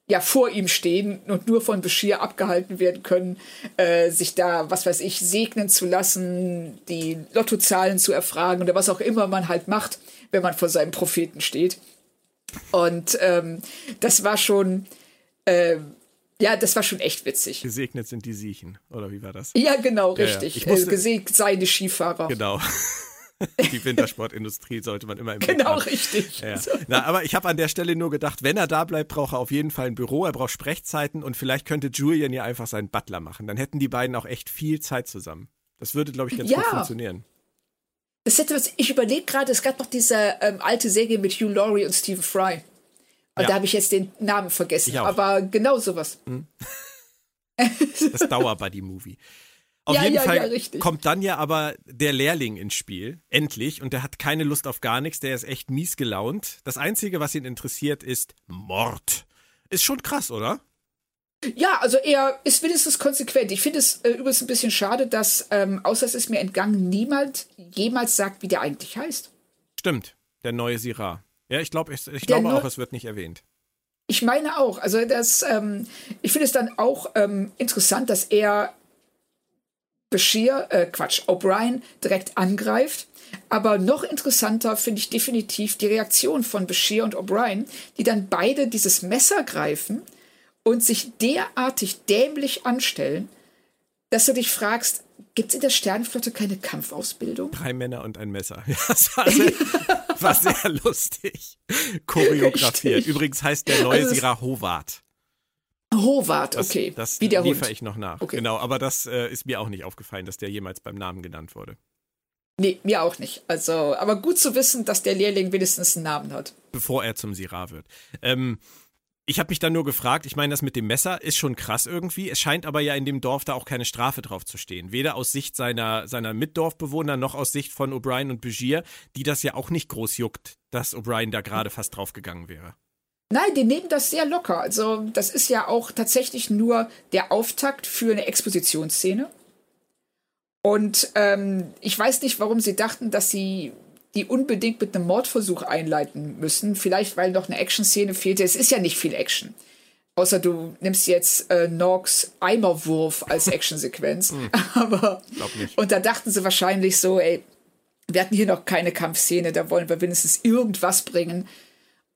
ja vor ihm stehen und nur von Beschir abgehalten werden können, äh, sich da, was weiß ich, segnen zu lassen, die Lottozahlen zu erfragen oder was auch immer man halt macht, wenn man vor seinem Propheten steht. Und ähm, das war schon, äh, ja, das war schon echt witzig. Gesegnet sind die Siechen, oder wie war das? Ja, genau, richtig. Ja. Musste, äh, gesegnet seien die Skifahrer. Genau. Die Wintersportindustrie sollte man immer im Genau, richtig. Ja. Na, aber ich habe an der Stelle nur gedacht, wenn er da bleibt, braucht er auf jeden Fall ein Büro, er braucht Sprechzeiten und vielleicht könnte Julian ja einfach seinen Butler machen. Dann hätten die beiden auch echt viel Zeit zusammen. Das würde, glaube ich, ganz ja. gut funktionieren. Das hätte was, ich überlege gerade, es gab noch diese ähm, alte Serie mit Hugh Laurie und Stephen Fry. Und ja. da habe ich jetzt den Namen vergessen. Aber genau sowas. Hm. Das Dauer-Buddy-Movie. Auf ja, jeden ja, Fall ja, kommt dann ja aber der Lehrling ins Spiel, endlich, und der hat keine Lust auf gar nichts, der ist echt mies gelaunt. Das Einzige, was ihn interessiert, ist Mord. Ist schon krass, oder? Ja, also er ist wenigstens konsequent. Ich finde es äh, übrigens ein bisschen schade, dass, ähm, außer es ist mir entgangen, niemand jemals sagt, wie der eigentlich heißt. Stimmt, der neue Syrah. Ja, ich, glaub, ich, ich glaube auch, es wird nicht erwähnt. Ich meine auch. Also das, ähm, ich finde es dann auch ähm, interessant, dass er Bashir, äh, Quatsch, O'Brien direkt angreift. Aber noch interessanter finde ich definitiv die Reaktion von Bashir und O'Brien, die dann beide dieses Messer greifen und sich derartig dämlich anstellen, dass du dich fragst, gibt es in der Sternenflotte keine Kampfausbildung? Drei Männer und ein Messer. Ja, das war sehr, war sehr lustig. Choreografiert. Richtig. Übrigens heißt der neue also Sira Howard. Howard, okay. Das, das Wie der liefere ich noch nach. Okay. Genau, aber das äh, ist mir auch nicht aufgefallen, dass der jemals beim Namen genannt wurde. Nee, mir auch nicht. Also, aber gut zu wissen, dass der Lehrling wenigstens einen Namen hat. Bevor er zum Syrah wird. Ähm, ich habe mich dann nur gefragt, ich meine, das mit dem Messer ist schon krass irgendwie. Es scheint aber ja in dem Dorf da auch keine Strafe drauf zu stehen. Weder aus Sicht seiner, seiner Mitdorfbewohner noch aus Sicht von O'Brien und Begier, die das ja auch nicht groß juckt, dass O'Brien da gerade fast draufgegangen wäre. Nein, die nehmen das sehr locker. Also, das ist ja auch tatsächlich nur der Auftakt für eine Expositionsszene. Und ähm, ich weiß nicht, warum sie dachten, dass sie die unbedingt mit einem Mordversuch einleiten müssen. Vielleicht, weil noch eine Action-Szene fehlte. Es ist ja nicht viel Action. Außer du nimmst jetzt äh, Norks Eimerwurf als Actionsequenz. hm. Aber Glaub nicht. und da dachten sie wahrscheinlich so, ey, wir hatten hier noch keine Kampfszene, da wollen wir wenigstens irgendwas bringen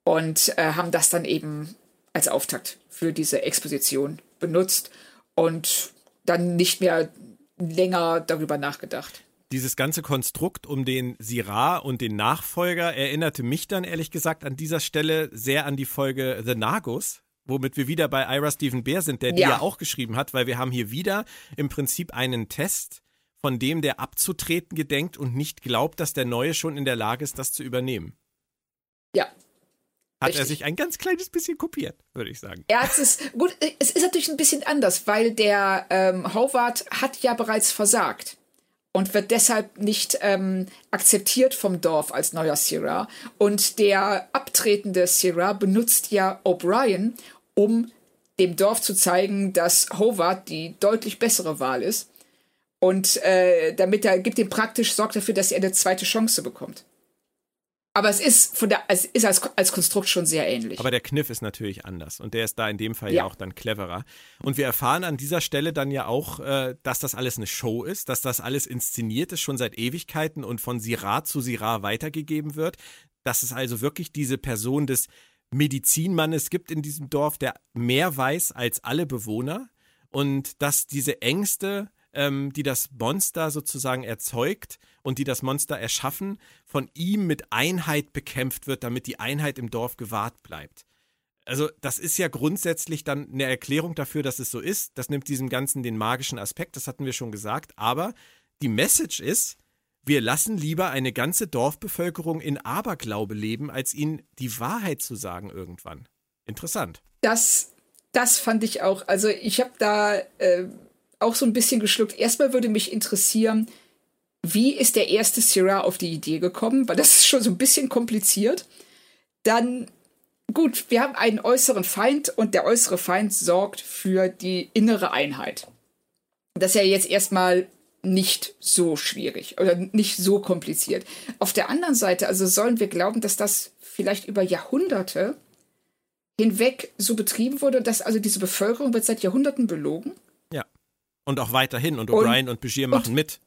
und äh, haben das dann eben als Auftakt für diese Exposition benutzt und dann nicht mehr länger darüber nachgedacht. Dieses ganze Konstrukt um den Syrah und den Nachfolger erinnerte mich dann ehrlich gesagt an dieser Stelle sehr an die Folge The Nagus, womit wir wieder bei Ira Stephen Bear sind, der ja. die ja auch geschrieben hat, weil wir haben hier wieder im Prinzip einen Test, von dem der abzutreten gedenkt und nicht glaubt, dass der Neue schon in der Lage ist, das zu übernehmen. Ja, hat Richtig. er sich ein ganz kleines bisschen kopiert, würde ich sagen. Er hat es, gut, es ist natürlich ein bisschen anders, weil der ähm, Howard hat ja bereits versagt und wird deshalb nicht ähm, akzeptiert vom Dorf als neuer Sierra. Und der abtretende Sierra benutzt ja O'Brien, um dem Dorf zu zeigen, dass Howard die deutlich bessere Wahl ist. Und äh, damit er gibt ihm praktisch, sorgt dafür, dass er eine zweite Chance bekommt. Aber es ist von der, es ist als, als Konstrukt schon sehr ähnlich. Aber der Kniff ist natürlich anders und der ist da in dem Fall ja, ja auch dann cleverer. Und wir erfahren an dieser Stelle dann ja auch, äh, dass das alles eine Show ist, dass das alles inszeniert ist, schon seit Ewigkeiten und von Syrah zu Syrah weitergegeben wird. Dass es also wirklich diese Person des Medizinmannes gibt in diesem Dorf, der mehr weiß als alle Bewohner und dass diese Ängste ähm, die das Monster sozusagen erzeugt und die das Monster erschaffen, von ihm mit Einheit bekämpft wird, damit die Einheit im Dorf gewahrt bleibt. Also das ist ja grundsätzlich dann eine Erklärung dafür, dass es so ist. Das nimmt diesem Ganzen den magischen Aspekt, das hatten wir schon gesagt. Aber die Message ist, wir lassen lieber eine ganze Dorfbevölkerung in Aberglaube leben, als ihnen die Wahrheit zu sagen irgendwann. Interessant. Das, das fand ich auch. Also ich habe da äh, auch so ein bisschen geschluckt. Erstmal würde mich interessieren, wie ist der erste Syrah auf die Idee gekommen? Weil das ist schon so ein bisschen kompliziert. Dann, gut, wir haben einen äußeren Feind und der äußere Feind sorgt für die innere Einheit. Das ist ja jetzt erstmal nicht so schwierig oder nicht so kompliziert. Auf der anderen Seite, also sollen wir glauben, dass das vielleicht über Jahrhunderte hinweg so betrieben wurde, dass also diese Bevölkerung wird seit Jahrhunderten belogen. Ja. Und auch weiterhin. Und O'Brien und, und Begier machen und, mit.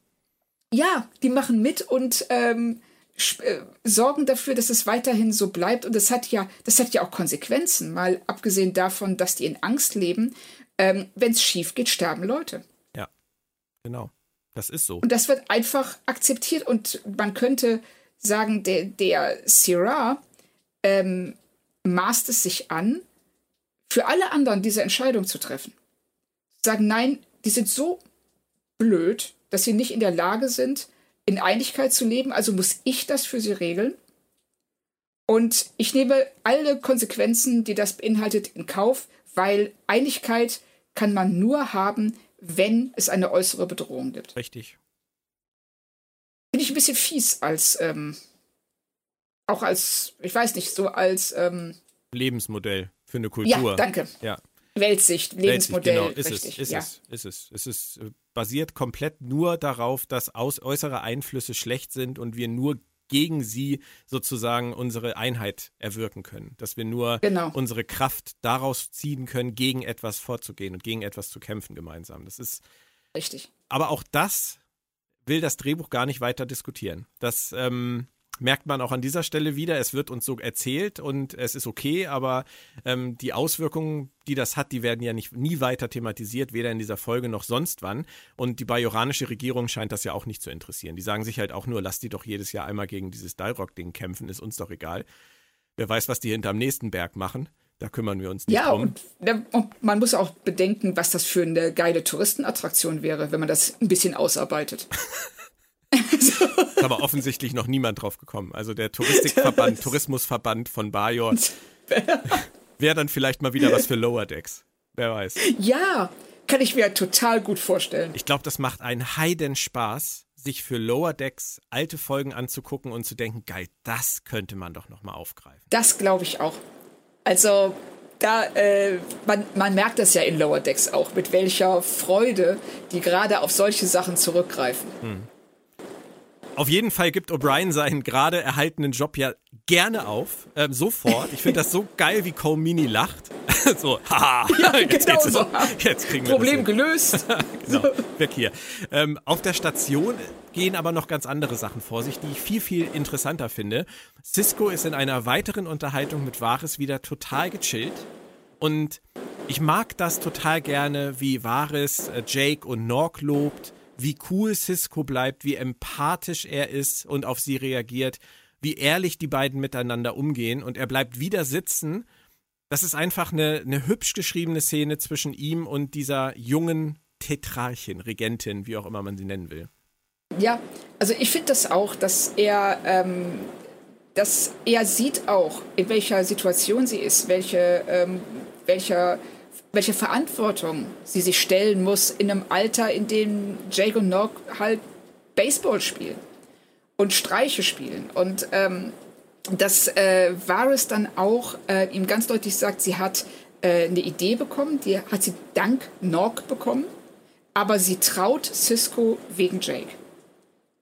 Ja, die machen mit und ähm, äh, sorgen dafür, dass es weiterhin so bleibt. Und das hat ja, das hat ja auch Konsequenzen. Mal abgesehen davon, dass die in Angst leben. Ähm, Wenn es schief geht, sterben Leute. Ja, genau. Das ist so. Und das wird einfach akzeptiert. Und man könnte sagen, der, der Syrah ähm, maßt es sich an, für alle anderen diese Entscheidung zu treffen. Sagen, nein, die sind so blöd, dass sie nicht in der Lage sind, in Einigkeit zu leben, also muss ich das für sie regeln. Und ich nehme alle Konsequenzen, die das beinhaltet, in Kauf, weil Einigkeit kann man nur haben, wenn es eine äußere Bedrohung gibt. Richtig. Bin ich ein bisschen fies als, ähm, auch als, ich weiß nicht, so als ähm, Lebensmodell für eine Kultur. Ja, danke. Ja. Weltsicht, Lebensmodell. Weltsicht, genau. ist richtig, es, ist ja. es, ist es. Es ist äh, basiert komplett nur darauf, dass aus, äußere Einflüsse schlecht sind und wir nur gegen sie sozusagen unsere Einheit erwirken können. Dass wir nur genau. unsere Kraft daraus ziehen können, gegen etwas vorzugehen und gegen etwas zu kämpfen gemeinsam. Das ist richtig. Aber auch das will das Drehbuch gar nicht weiter diskutieren. Das ähm, merkt man auch an dieser Stelle wieder. Es wird uns so erzählt und es ist okay, aber ähm, die Auswirkungen, die das hat, die werden ja nicht nie weiter thematisiert, weder in dieser Folge noch sonst wann. Und die bajoranische Regierung scheint das ja auch nicht zu interessieren. Die sagen sich halt auch nur, lass die doch jedes Jahr einmal gegen dieses Dalrock-Ding kämpfen, ist uns doch egal. Wer weiß, was die hinterm nächsten Berg machen. Da kümmern wir uns nicht ja, drum. Ja, und, und man muss auch bedenken, was das für eine geile Touristenattraktion wäre, wenn man das ein bisschen ausarbeitet. so. Ist aber offensichtlich noch niemand drauf gekommen. Also der Touristikverband, Tourismusverband von Bajor wäre dann vielleicht mal wieder was für Lower Decks. Wer weiß. Ja, kann ich mir total gut vorstellen. Ich glaube, das macht einen Heiden Spaß, sich für Lower Decks alte Folgen anzugucken und zu denken, geil, das könnte man doch noch mal aufgreifen. Das glaube ich auch. Also da, äh, man, man merkt das ja in Lower Decks auch, mit welcher Freude die gerade auf solche Sachen zurückgreifen. Hm. Auf jeden Fall gibt O'Brien seinen gerade erhaltenen Job ja gerne auf, ähm, sofort. Ich finde das so geil, wie Cole Mini lacht. so, haha, ja, jetzt, genau so. jetzt kriegen wir Problem gelöst. genau, weg hier. Ähm, auf der Station gehen aber noch ganz andere Sachen vor sich, die ich viel, viel interessanter finde. Cisco ist in einer weiteren Unterhaltung mit Vares wieder total gechillt und ich mag das total gerne, wie Vares äh, Jake und Nork lobt wie cool Cisco bleibt, wie empathisch er ist und auf sie reagiert, wie ehrlich die beiden miteinander umgehen und er bleibt wieder sitzen. Das ist einfach eine, eine hübsch geschriebene Szene zwischen ihm und dieser jungen Tetrarchin, Regentin, wie auch immer man sie nennen will. Ja, also ich finde das auch, dass er, ähm, dass er sieht auch, in welcher Situation sie ist, welche, ähm, welcher welche Verantwortung sie sich stellen muss in einem Alter, in dem Jake und Nock halt Baseball spielen und Streiche spielen. Und ähm, dass äh, Varys dann auch äh, ihm ganz deutlich sagt, sie hat äh, eine Idee bekommen, die hat sie dank Nock bekommen, aber sie traut Cisco wegen Jake.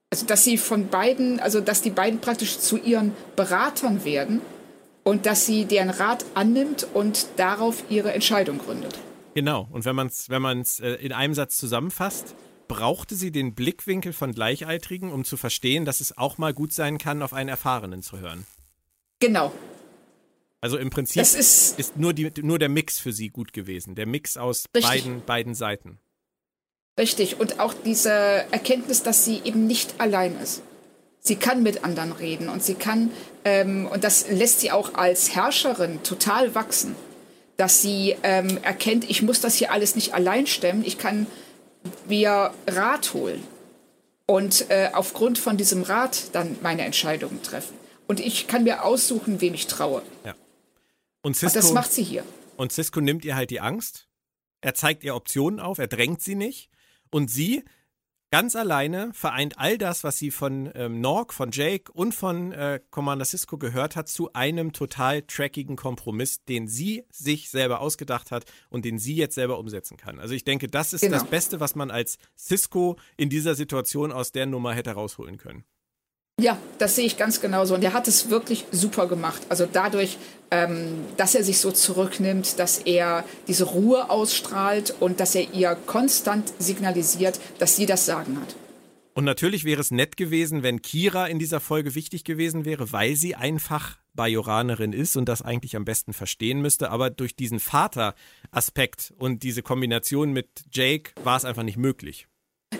Also dass sie von beiden, also dass die beiden praktisch zu ihren Beratern werden und dass sie deren Rat annimmt und darauf ihre Entscheidung gründet. Genau, und wenn man es wenn man's, äh, in einem Satz zusammenfasst, brauchte sie den Blickwinkel von Gleichaltrigen, um zu verstehen, dass es auch mal gut sein kann, auf einen Erfahrenen zu hören. Genau. Also im Prinzip ist, ist, nur, die, nur der Mix für sie gut gewesen. Der Mix aus beiden, beiden Seiten. Richtig. Und auch diese Erkenntnis, dass sie eben nicht allein ist. Sie kann mit anderen reden und sie kann, ähm, und das lässt sie auch als Herrscherin total wachsen, dass sie ähm, erkennt, ich muss das hier alles nicht allein stemmen, ich kann mir Rat holen und äh, aufgrund von diesem Rat dann meine Entscheidungen treffen. Und ich kann mir aussuchen, wem ich traue. Ja. Und, Cisco, und das macht sie hier. Und Cisco nimmt ihr halt die Angst. Er zeigt ihr Optionen auf, er drängt sie nicht. Und sie ganz alleine vereint all das, was sie von ähm, Nork, von Jake und von äh, Commander Cisco gehört hat, zu einem total trackigen Kompromiss, den sie sich selber ausgedacht hat und den sie jetzt selber umsetzen kann. Also ich denke, das ist genau. das Beste, was man als Cisco in dieser Situation aus der Nummer hätte rausholen können. Ja, das sehe ich ganz genauso. Und er hat es wirklich super gemacht. Also dadurch, ähm, dass er sich so zurücknimmt, dass er diese Ruhe ausstrahlt und dass er ihr konstant signalisiert, dass sie das Sagen hat. Und natürlich wäre es nett gewesen, wenn Kira in dieser Folge wichtig gewesen wäre, weil sie einfach Bajoranerin ist und das eigentlich am besten verstehen müsste. Aber durch diesen Vater-Aspekt und diese Kombination mit Jake war es einfach nicht möglich.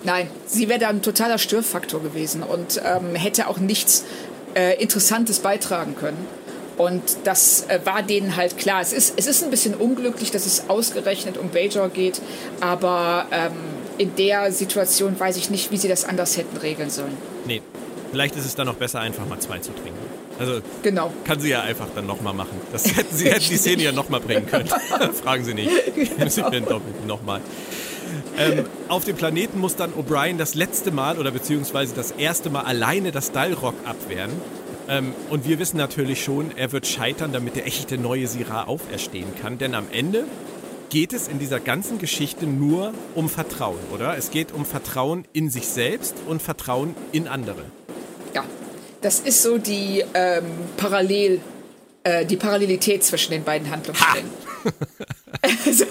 Nein, sie wäre da ein totaler Störfaktor gewesen und ähm, hätte auch nichts äh, Interessantes beitragen können. Und das äh, war denen halt klar. Es ist, es ist ein bisschen unglücklich, dass es ausgerechnet um Bajor geht, aber ähm, in der Situation weiß ich nicht, wie sie das anders hätten regeln sollen. Nee, vielleicht ist es dann noch besser, einfach mal zwei zu trinken. Also genau. kann sie ja einfach dann nochmal machen. Das hätten sie hätten die Szene ja nochmal bringen können. Fragen Sie nicht. Genau. Sie werden doppelt nochmal. Ähm, auf dem Planeten muss dann O'Brien das letzte Mal oder beziehungsweise das erste Mal alleine das Dalrock abwehren. Ähm, und wir wissen natürlich schon, er wird scheitern, damit der echte neue Syrah auferstehen kann. Denn am Ende geht es in dieser ganzen Geschichte nur um Vertrauen, oder? Es geht um Vertrauen in sich selbst und Vertrauen in andere. Ja, das ist so die ähm, Parallel, äh, die Parallelität zwischen den beiden Handlungssträngen. also,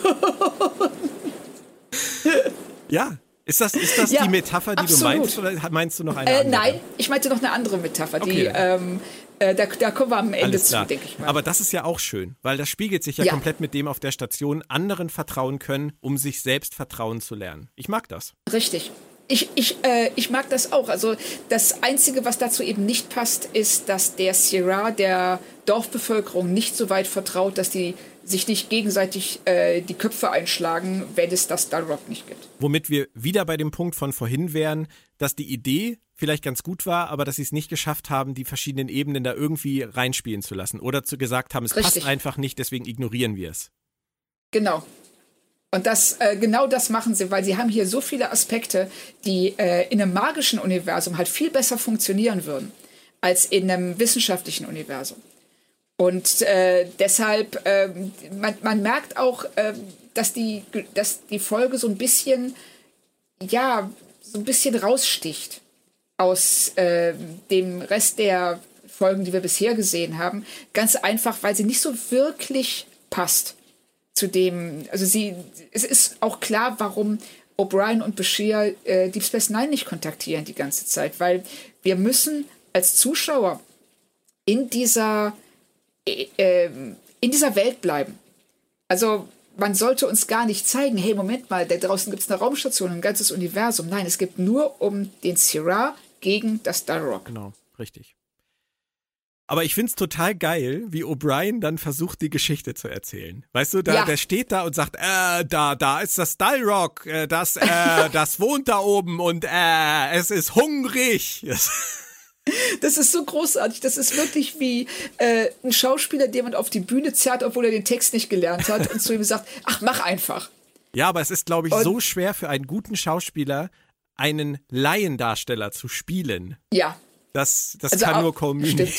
ja. Ist das, ist das ja, die Metapher, die absolut. du meinst, oder meinst du noch eine äh, andere? Nein, ich meinte noch eine andere Metapher, okay. die ähm, äh, da, da, kommen wir am Ende zu, denke ich mal. Aber das ist ja auch schön, weil das spiegelt sich ja, ja, komplett mit dem auf der Station, anderen vertrauen können, um sich selbst vertrauen zu lernen. Ich mag das. Richtig. Ich, ich, äh, ich mag das auch. Also das Einzige, was dazu eben nicht passt, ist, dass der Sierra der Dorfbevölkerung nicht so weit vertraut, dass die sich nicht gegenseitig äh, die Köpfe einschlagen, wenn es das Dalrock nicht gibt. Womit wir wieder bei dem Punkt von vorhin wären, dass die Idee vielleicht ganz gut war, aber dass sie es nicht geschafft haben, die verschiedenen Ebenen da irgendwie reinspielen zu lassen oder zu gesagt haben, es Richtig. passt einfach nicht, deswegen ignorieren wir es. Genau. Und das, äh, genau das machen sie, weil sie haben hier so viele Aspekte, die äh, in einem magischen Universum halt viel besser funktionieren würden als in einem wissenschaftlichen Universum. Und äh, deshalb, äh, man, man merkt auch, äh, dass, die, dass die Folge so ein bisschen, ja, so ein bisschen raussticht aus äh, dem Rest der Folgen, die wir bisher gesehen haben. Ganz einfach, weil sie nicht so wirklich passt zu dem, also sie, es ist auch klar, warum O'Brien und Bashir äh, Deep Space Nine nicht kontaktieren die ganze Zeit, weil wir müssen als Zuschauer in dieser, äh, in dieser Welt bleiben. Also man sollte uns gar nicht zeigen, hey, Moment mal, da draußen gibt es eine Raumstation, ein ganzes Universum. Nein, es geht nur um den Syrah gegen das Dalrock. Genau, richtig. Aber ich finde es total geil, wie O'Brien dann versucht, die Geschichte zu erzählen. Weißt du, da, ja. der steht da und sagt, äh, da, da ist das Dalrock, äh, das, äh, das wohnt da oben und äh, es ist hungrig. Das ist so großartig. Das ist wirklich wie äh, ein Schauspieler, den man auf die Bühne zerrt, obwohl er den Text nicht gelernt hat und zu ihm sagt, ach, mach einfach. Ja, aber es ist, glaube ich, und so schwer für einen guten Schauspieler, einen Laiendarsteller zu spielen. Ja. Das, das also kann auch, nur Cole Stimmt.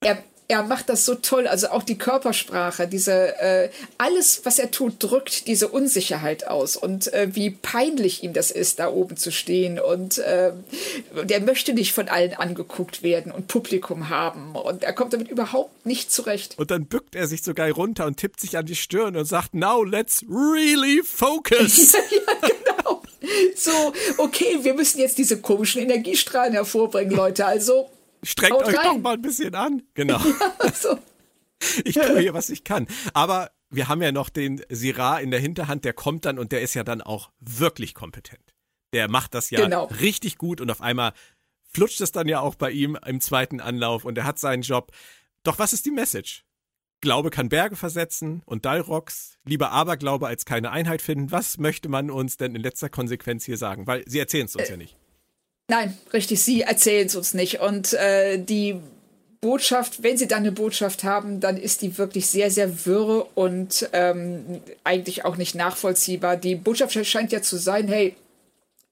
Er, er macht das so toll, also auch die Körpersprache, diese äh, alles, was er tut, drückt diese Unsicherheit aus und äh, wie peinlich ihm das ist, da oben zu stehen und äh, der möchte nicht von allen angeguckt werden und Publikum haben und er kommt damit überhaupt nicht zurecht. Und dann bückt er sich sogar runter und tippt sich an die Stirn und sagt, now let's really focus. ja, ja, genau. So, okay, wir müssen jetzt diese komischen Energiestrahlen hervorbringen, Leute, also Strengt Haut euch rein. doch mal ein bisschen an. Genau. Ja, so. Ich tue hier, was ich kann. Aber wir haben ja noch den Syrah in der Hinterhand, der kommt dann und der ist ja dann auch wirklich kompetent. Der macht das ja genau. richtig gut und auf einmal flutscht es dann ja auch bei ihm im zweiten Anlauf und er hat seinen Job. Doch was ist die Message? Glaube kann Berge versetzen und Dalrox, lieber Aberglaube als keine Einheit finden. Was möchte man uns denn in letzter Konsequenz hier sagen? Weil sie erzählen es uns äh, ja nicht. Nein, richtig, sie erzählen es uns nicht. Und äh, die Botschaft, wenn sie dann eine Botschaft haben, dann ist die wirklich sehr, sehr wirre und ähm, eigentlich auch nicht nachvollziehbar. Die Botschaft scheint ja zu sein, hey,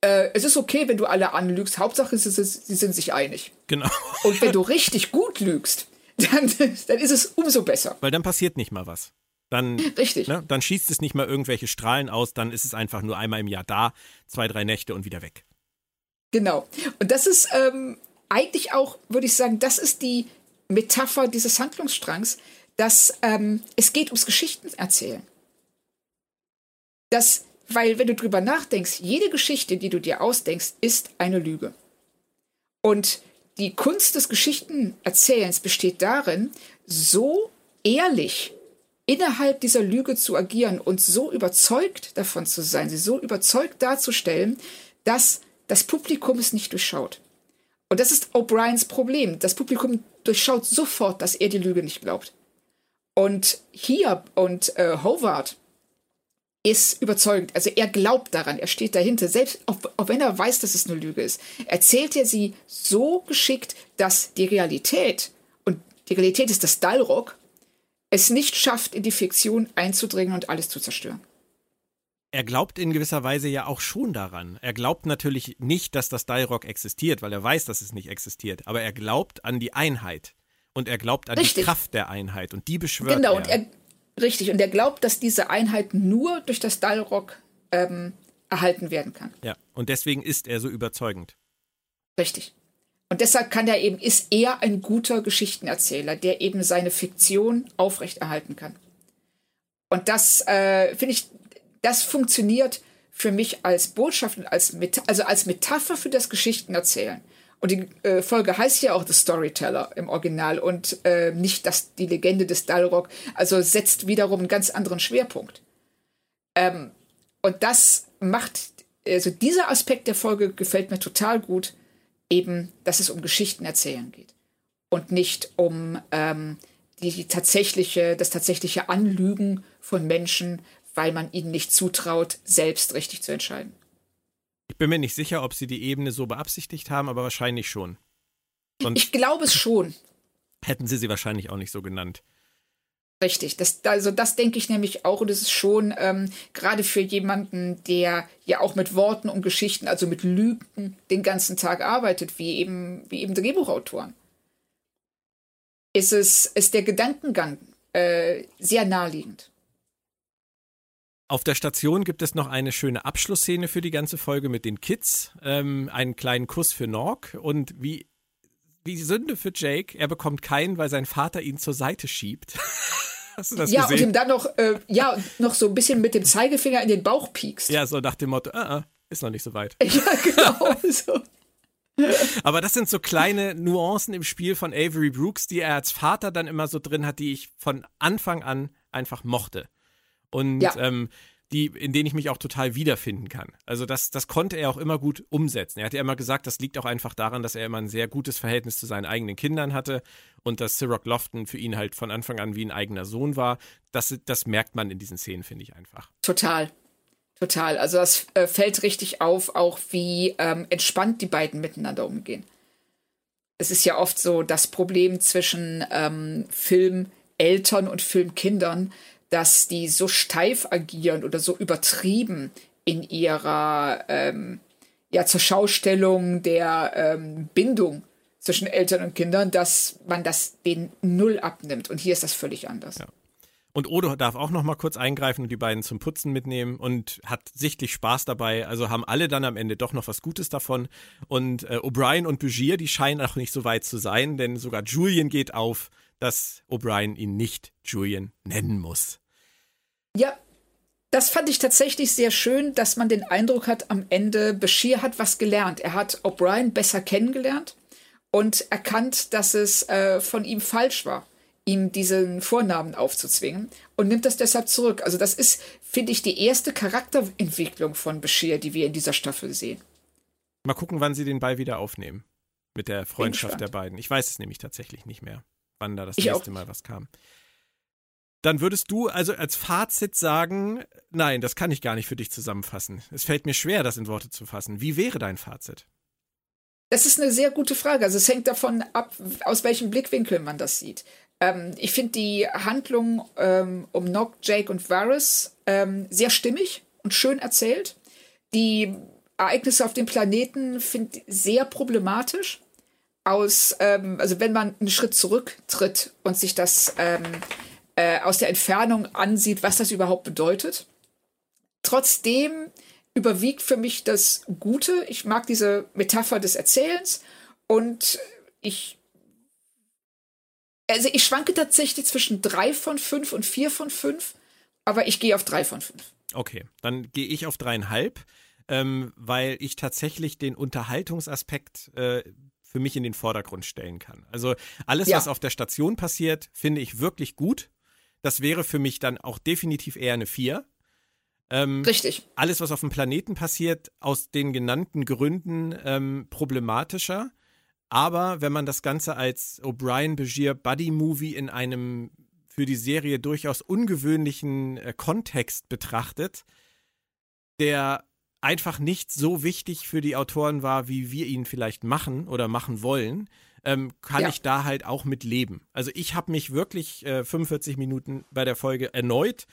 äh, es ist okay, wenn du alle anlügst. Hauptsache, sie, sie sind sich einig. Genau. Und wenn du richtig gut lügst, dann, dann ist es umso besser. Weil dann passiert nicht mal was. Dann, Richtig. Ne, dann schießt es nicht mal irgendwelche Strahlen aus, dann ist es einfach nur einmal im Jahr da, zwei, drei Nächte und wieder weg. Genau. Und das ist, ähm, eigentlich auch, würde ich sagen, das ist die Metapher dieses Handlungsstrangs, dass ähm, es geht ums Geschichten erzählen. Das, weil wenn du drüber nachdenkst, jede Geschichte, die du dir ausdenkst, ist eine Lüge. Und die Kunst des Geschichtenerzählens besteht darin, so ehrlich innerhalb dieser Lüge zu agieren und so überzeugt davon zu sein, sie so überzeugt darzustellen, dass das Publikum es nicht durchschaut. Und das ist O'Briens Problem. Das Publikum durchschaut sofort, dass er die Lüge nicht glaubt. Und hier und äh, Howard ist überzeugend. Also er glaubt daran, er steht dahinter. Selbst auch, auch wenn er weiß, dass es eine Lüge ist, erzählt er sie so geschickt, dass die Realität, und die Realität ist das Dalrock, es nicht schafft, in die Fiktion einzudringen und alles zu zerstören. Er glaubt in gewisser Weise ja auch schon daran. Er glaubt natürlich nicht, dass das Dalrock existiert, weil er weiß, dass es nicht existiert. Aber er glaubt an die Einheit. Und er glaubt an Richtig. die Kraft der Einheit. Und die beschwört genau, er. Und er Richtig, und er glaubt, dass diese Einheit nur durch das Dalrock ähm, erhalten werden kann. Ja, und deswegen ist er so überzeugend. Richtig. Und deshalb kann er eben, ist er ein guter Geschichtenerzähler, der eben seine Fiktion aufrechterhalten kann. Und das äh, finde ich, das funktioniert für mich als Botschaft und als, also als Metapher für das Geschichtenerzählen. Und die äh, Folge heißt ja auch The Storyteller im Original und äh, nicht das, die Legende des Dalrock. Also setzt wiederum einen ganz anderen Schwerpunkt. Ähm, und das macht, also dieser Aspekt der Folge gefällt mir total gut eben, dass es um Geschichten erzählen geht und nicht um ähm, die, die tatsächliche, das tatsächliche Anlügen von Menschen, weil man ihnen nicht zutraut, selbst richtig zu entscheiden. Ich bin mir nicht sicher, ob sie die Ebene so beabsichtigt haben, aber wahrscheinlich schon. Sonst ich glaube es schon. Hätten sie sie wahrscheinlich auch nicht so genannt. Richtig, das, also das denke ich nämlich auch und es ist schon ähm, gerade für jemanden, der ja auch mit Worten und Geschichten, also mit Lügen den ganzen Tag arbeitet, wie eben, wie eben Drehbuchautoren, ist es ist der Gedankengang äh, sehr naheliegend. Auf der Station gibt es noch eine schöne Abschlussszene für die ganze Folge mit den Kids, ähm, einen kleinen Kuss für Nork und wie wie Sünde für Jake, er bekommt keinen, weil sein Vater ihn zur Seite schiebt. Hast du das ja, gesehen? und ihm dann noch, äh, ja, noch so ein bisschen mit dem Zeigefinger in den Bauch piekst. Ja, so nach dem Motto, uh, uh, ist noch nicht so weit. Ja, genau. so. Aber das sind so kleine Nuancen im Spiel von Avery Brooks, die er als Vater dann immer so drin hat, die ich von Anfang an einfach mochte. Und ja. ähm, die, in denen ich mich auch total wiederfinden kann. Also das, das konnte er auch immer gut umsetzen. Er hat ja immer gesagt, das liegt auch einfach daran, dass er immer ein sehr gutes Verhältnis zu seinen eigenen Kindern hatte und dass Ciroc Lofton für ihn halt von Anfang an wie ein eigener Sohn war. Das, das merkt man in diesen Szenen, finde ich einfach. Total. Total. Also das äh, fällt richtig auf, auch wie ähm, entspannt die beiden miteinander umgehen. Es ist ja oft so das Problem zwischen ähm, Filmeltern und Filmkindern, dass die so steif agieren oder so übertrieben in ihrer ähm, ja zur Schaustellung der ähm, Bindung zwischen Eltern und Kindern, dass man das den null abnimmt. Und hier ist das völlig anders. Ja. Und Odo darf auch noch mal kurz eingreifen und die beiden zum Putzen mitnehmen und hat sichtlich Spaß dabei. Also haben alle dann am Ende doch noch was Gutes davon. Und äh, O'Brien und Bugier, die scheinen auch nicht so weit zu sein, denn sogar Julian geht auf, dass O'Brien ihn nicht Julian nennen muss. Ja, das fand ich tatsächlich sehr schön, dass man den Eindruck hat, am Ende Bashir hat was gelernt. Er hat O'Brien besser kennengelernt und erkannt, dass es äh, von ihm falsch war, ihm diesen Vornamen aufzuzwingen und nimmt das deshalb zurück. Also das ist, finde ich, die erste Charakterentwicklung von Bashir, die wir in dieser Staffel sehen. Mal gucken, wann sie den Ball wieder aufnehmen mit der Freundschaft der beiden. Ich weiß es nämlich tatsächlich nicht mehr, wann da das ich nächste auch. Mal was kam dann würdest du also als Fazit sagen, nein, das kann ich gar nicht für dich zusammenfassen. Es fällt mir schwer, das in Worte zu fassen. Wie wäre dein Fazit? Das ist eine sehr gute Frage. Also es hängt davon ab, aus welchem Blickwinkel man das sieht. Ähm, ich finde die Handlung ähm, um Nock, Jake und Varys ähm, sehr stimmig und schön erzählt. Die Ereignisse auf dem Planeten finde ich sehr problematisch. Aus, ähm, also wenn man einen Schritt zurücktritt und sich das ähm, äh, aus der Entfernung ansieht, was das überhaupt bedeutet. Trotzdem überwiegt für mich das Gute. Ich mag diese Metapher des Erzählens Und ich. Also ich schwanke tatsächlich zwischen drei von fünf und vier von fünf, aber ich gehe auf drei von fünf. Okay, dann gehe ich auf dreieinhalb, ähm, weil ich tatsächlich den Unterhaltungsaspekt äh, für mich in den Vordergrund stellen kann. Also alles, ja. was auf der Station passiert, finde ich wirklich gut. Das wäre für mich dann auch definitiv eher eine vier. Ähm, Richtig. Alles, was auf dem Planeten passiert, aus den genannten Gründen ähm, problematischer. Aber wenn man das Ganze als O'Brien Begier Buddy Movie in einem für die Serie durchaus ungewöhnlichen äh, Kontext betrachtet, der einfach nicht so wichtig für die Autoren war, wie wir ihn vielleicht machen oder machen wollen, ähm, kann ja. ich da halt auch mit leben. Also ich habe mich wirklich äh, 45 Minuten bei der Folge erneut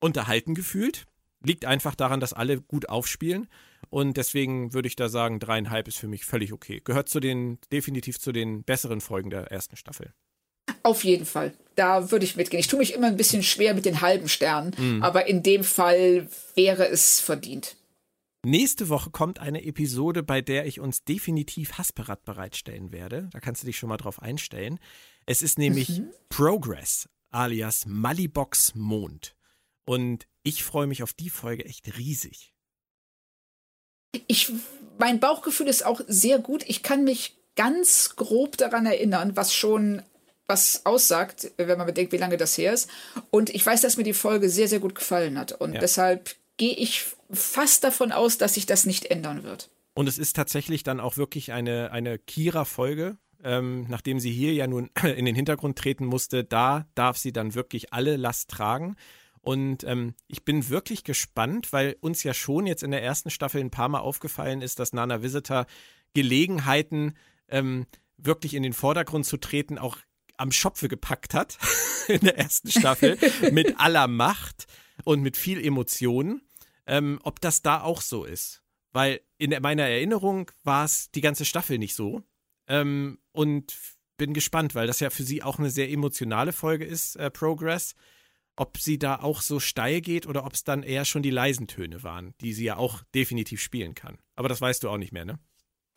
unterhalten gefühlt. Liegt einfach daran, dass alle gut aufspielen. Und deswegen würde ich da sagen, dreieinhalb ist für mich völlig okay. Gehört zu den, definitiv zu den besseren Folgen der ersten Staffel. Auf jeden Fall. Da würde ich mitgehen. Ich tue mich immer ein bisschen schwer mit den halben Sternen, mhm. aber in dem Fall wäre es verdient. Nächste Woche kommt eine Episode, bei der ich uns definitiv Hasperat bereitstellen werde. Da kannst du dich schon mal drauf einstellen. Es ist nämlich mhm. Progress alias Malibox Mond. Und ich freue mich auf die Folge echt riesig. Ich, mein Bauchgefühl ist auch sehr gut. Ich kann mich ganz grob daran erinnern, was schon was aussagt, wenn man bedenkt, wie lange das her ist. Und ich weiß, dass mir die Folge sehr, sehr gut gefallen hat. Und ja. deshalb gehe ich fast davon aus, dass sich das nicht ändern wird. Und es ist tatsächlich dann auch wirklich eine, eine Kira-Folge. Ähm, nachdem sie hier ja nun in den Hintergrund treten musste, da darf sie dann wirklich alle Last tragen. Und ähm, ich bin wirklich gespannt, weil uns ja schon jetzt in der ersten Staffel ein paar Mal aufgefallen ist, dass Nana Visitor Gelegenheiten, ähm, wirklich in den Vordergrund zu treten, auch am Schopfe gepackt hat in der ersten Staffel mit aller Macht und mit viel Emotionen, ähm, ob das da auch so ist. Weil in meiner Erinnerung war es die ganze Staffel nicht so. Ähm, und bin gespannt, weil das ja für sie auch eine sehr emotionale Folge ist, äh, Progress. Ob sie da auch so steil geht oder ob es dann eher schon die leisen Töne waren, die sie ja auch definitiv spielen kann. Aber das weißt du auch nicht mehr, ne?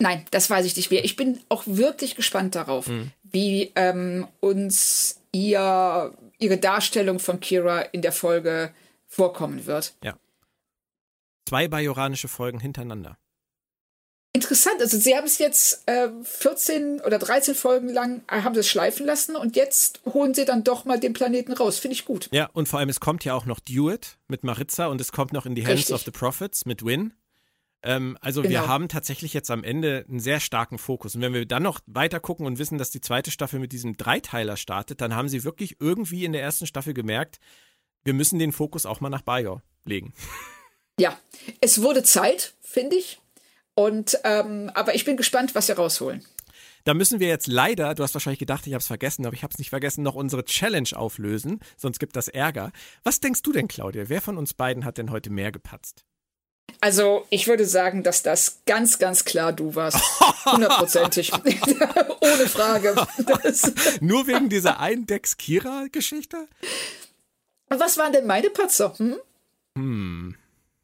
Nein, das weiß ich nicht mehr. Ich bin auch wirklich gespannt darauf, mhm. wie ähm, uns ihr, ihre Darstellung von Kira in der Folge vorkommen wird. Ja. Zwei bajoranische Folgen hintereinander. Interessant, also sie haben es jetzt äh, 14 oder 13 Folgen lang, äh, haben sie es schleifen lassen und jetzt holen sie dann doch mal den Planeten raus. Finde ich gut. Ja, und vor allem es kommt ja auch noch Duet mit Maritza und es kommt noch in die Hands Richtig. of the Prophets mit Win. Ähm, also genau. wir haben tatsächlich jetzt am Ende einen sehr starken Fokus. Und wenn wir dann noch weiter gucken und wissen, dass die zweite Staffel mit diesem Dreiteiler startet, dann haben sie wirklich irgendwie in der ersten Staffel gemerkt, wir müssen den Fokus auch mal nach Bayer legen. Ja, es wurde Zeit, finde ich. Und ähm, aber ich bin gespannt, was sie rausholen. Da müssen wir jetzt leider, du hast wahrscheinlich gedacht, ich habe es vergessen, aber ich habe es nicht vergessen, noch unsere Challenge auflösen, sonst gibt das Ärger. Was denkst du denn, Claudia? Wer von uns beiden hat denn heute mehr gepatzt? Also, ich würde sagen, dass das ganz, ganz klar du warst. Hundertprozentig. Ohne Frage. Nur wegen dieser Eindex-Kira-Geschichte? Was waren denn meine Patzer? Hm? Hm.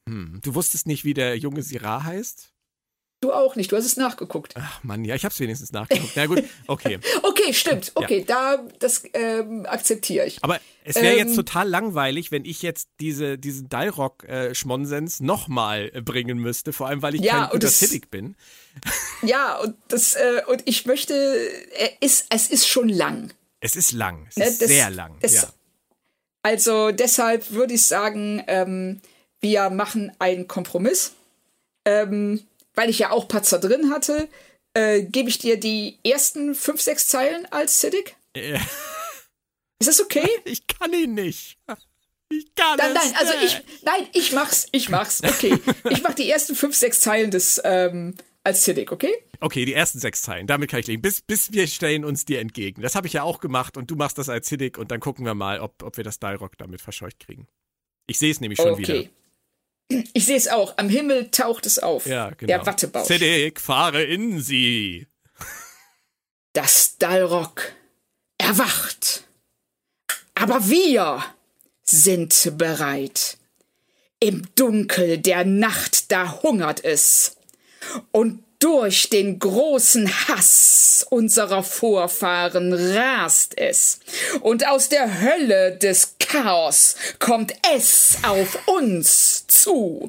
Hm. Du wusstest nicht, wie der junge Syrah heißt? Du auch nicht, du hast es nachgeguckt. Ach Mann, ja, ich habe es wenigstens nachgeguckt. Na gut, okay. okay, stimmt. Okay, ja. da das ähm, akzeptiere ich. Aber es wäre ähm, jetzt total langweilig, wenn ich jetzt diese diesen Dalrock äh, nochmal äh, bringen müsste, vor allem weil ich ja, kein guter Civic bin. Ja, und das äh, und ich möchte er ist es ist schon lang. Es ist lang, es ne, ist das, sehr lang. Das, ja. Also deshalb würde ich sagen, ähm, wir machen einen Kompromiss. Ähm, weil ich ja auch Patzer drin hatte, äh, gebe ich dir die ersten fünf, sechs Zeilen als Siddick? Ja. Ist das okay? Ich kann ihn nicht. Ich kann nein, nein, also ich, nein, ich mach's, ich mach's. Okay, ich mach die ersten fünf, sechs Zeilen des ähm, als Siddick, okay? Okay, die ersten sechs Zeilen, damit kann ich legen. Bis, bis wir stellen uns dir entgegen. Das habe ich ja auch gemacht und du machst das als Siddick und dann gucken wir mal, ob, ob wir das Dialog damit verscheucht kriegen. Ich sehe es nämlich schon okay. wieder. Ich sehe es auch. Am Himmel taucht es auf. Ja, genau. Der Wattebausch. Zedek, fahre in sie. Das Dalrock erwacht. Aber wir sind bereit. Im Dunkel der Nacht, da hungert es. Und Durch den großen Hass unserer Vorfahren rast es. Und aus der Hölle des Chaos kommt es auf uns zu.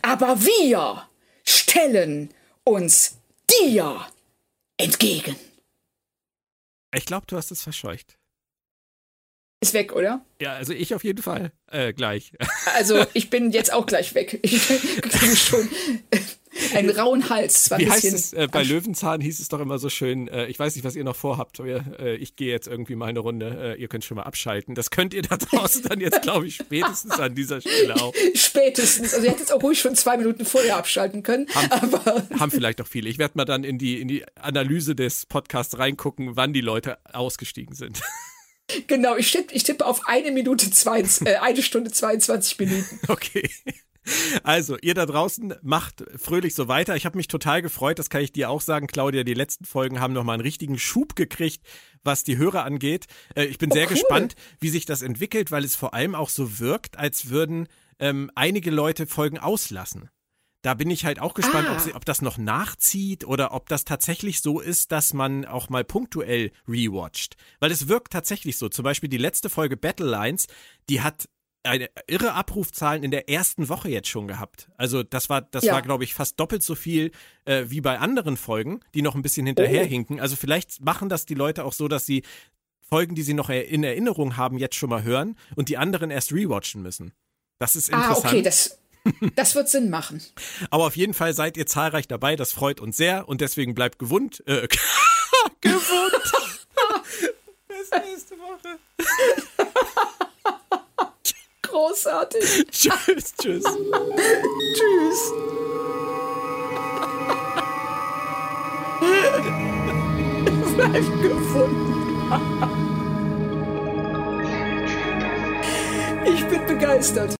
Aber wir stellen uns dir entgegen. Ich glaube, du hast es verscheucht. Ist weg, oder? Ja, also ich auf jeden Fall äh, gleich. Also ich bin jetzt auch gleich weg. Ich kriege schon einen rauen Hals. Wie heißt es? Äh, bei Löwenzahn hieß es doch immer so schön, äh, ich weiß nicht, was ihr noch vorhabt, aber äh, ich gehe jetzt irgendwie mal eine Runde, äh, ihr könnt schon mal abschalten. Das könnt ihr da draußen dann jetzt, glaube ich, spätestens an dieser Stelle auch. Spätestens. Also ihr hättet auch ruhig schon zwei Minuten vorher abschalten können. Haben, aber haben vielleicht auch viele. Ich werde mal dann in die, in die Analyse des Podcasts reingucken, wann die Leute ausgestiegen sind. Genau, ich tippe, ich tippe auf eine Minute, zwei, äh, eine Stunde 22 Minuten. Okay. Also, ihr da draußen macht fröhlich so weiter. Ich habe mich total gefreut, das kann ich dir auch sagen, Claudia. Die letzten Folgen haben nochmal einen richtigen Schub gekriegt, was die Hörer angeht. Äh, ich bin oh, sehr cool. gespannt, wie sich das entwickelt, weil es vor allem auch so wirkt, als würden ähm, einige Leute Folgen auslassen. Da bin ich halt auch gespannt, ah. ob, sie, ob das noch nachzieht oder ob das tatsächlich so ist, dass man auch mal punktuell rewatcht. Weil es wirkt tatsächlich so. Zum Beispiel die letzte Folge Battle Lines, die hat eine irre Abrufzahlen in der ersten Woche jetzt schon gehabt. Also das war, das ja. war, glaube ich, fast doppelt so viel äh, wie bei anderen Folgen, die noch ein bisschen hinterherhinken. Oh. Also vielleicht machen das die Leute auch so, dass sie Folgen, die sie noch in Erinnerung haben, jetzt schon mal hören und die anderen erst rewatchen müssen. Das ist interessant. Ah, okay, das, das wird Sinn machen. Aber auf jeden Fall seid ihr zahlreich dabei, das freut uns sehr und deswegen bleibt gewund. Äh, gewund. Bis nächste Woche. Großartig. tschüss, tschüss. tschüss. Bleibt gefunden. ich bin begeistert.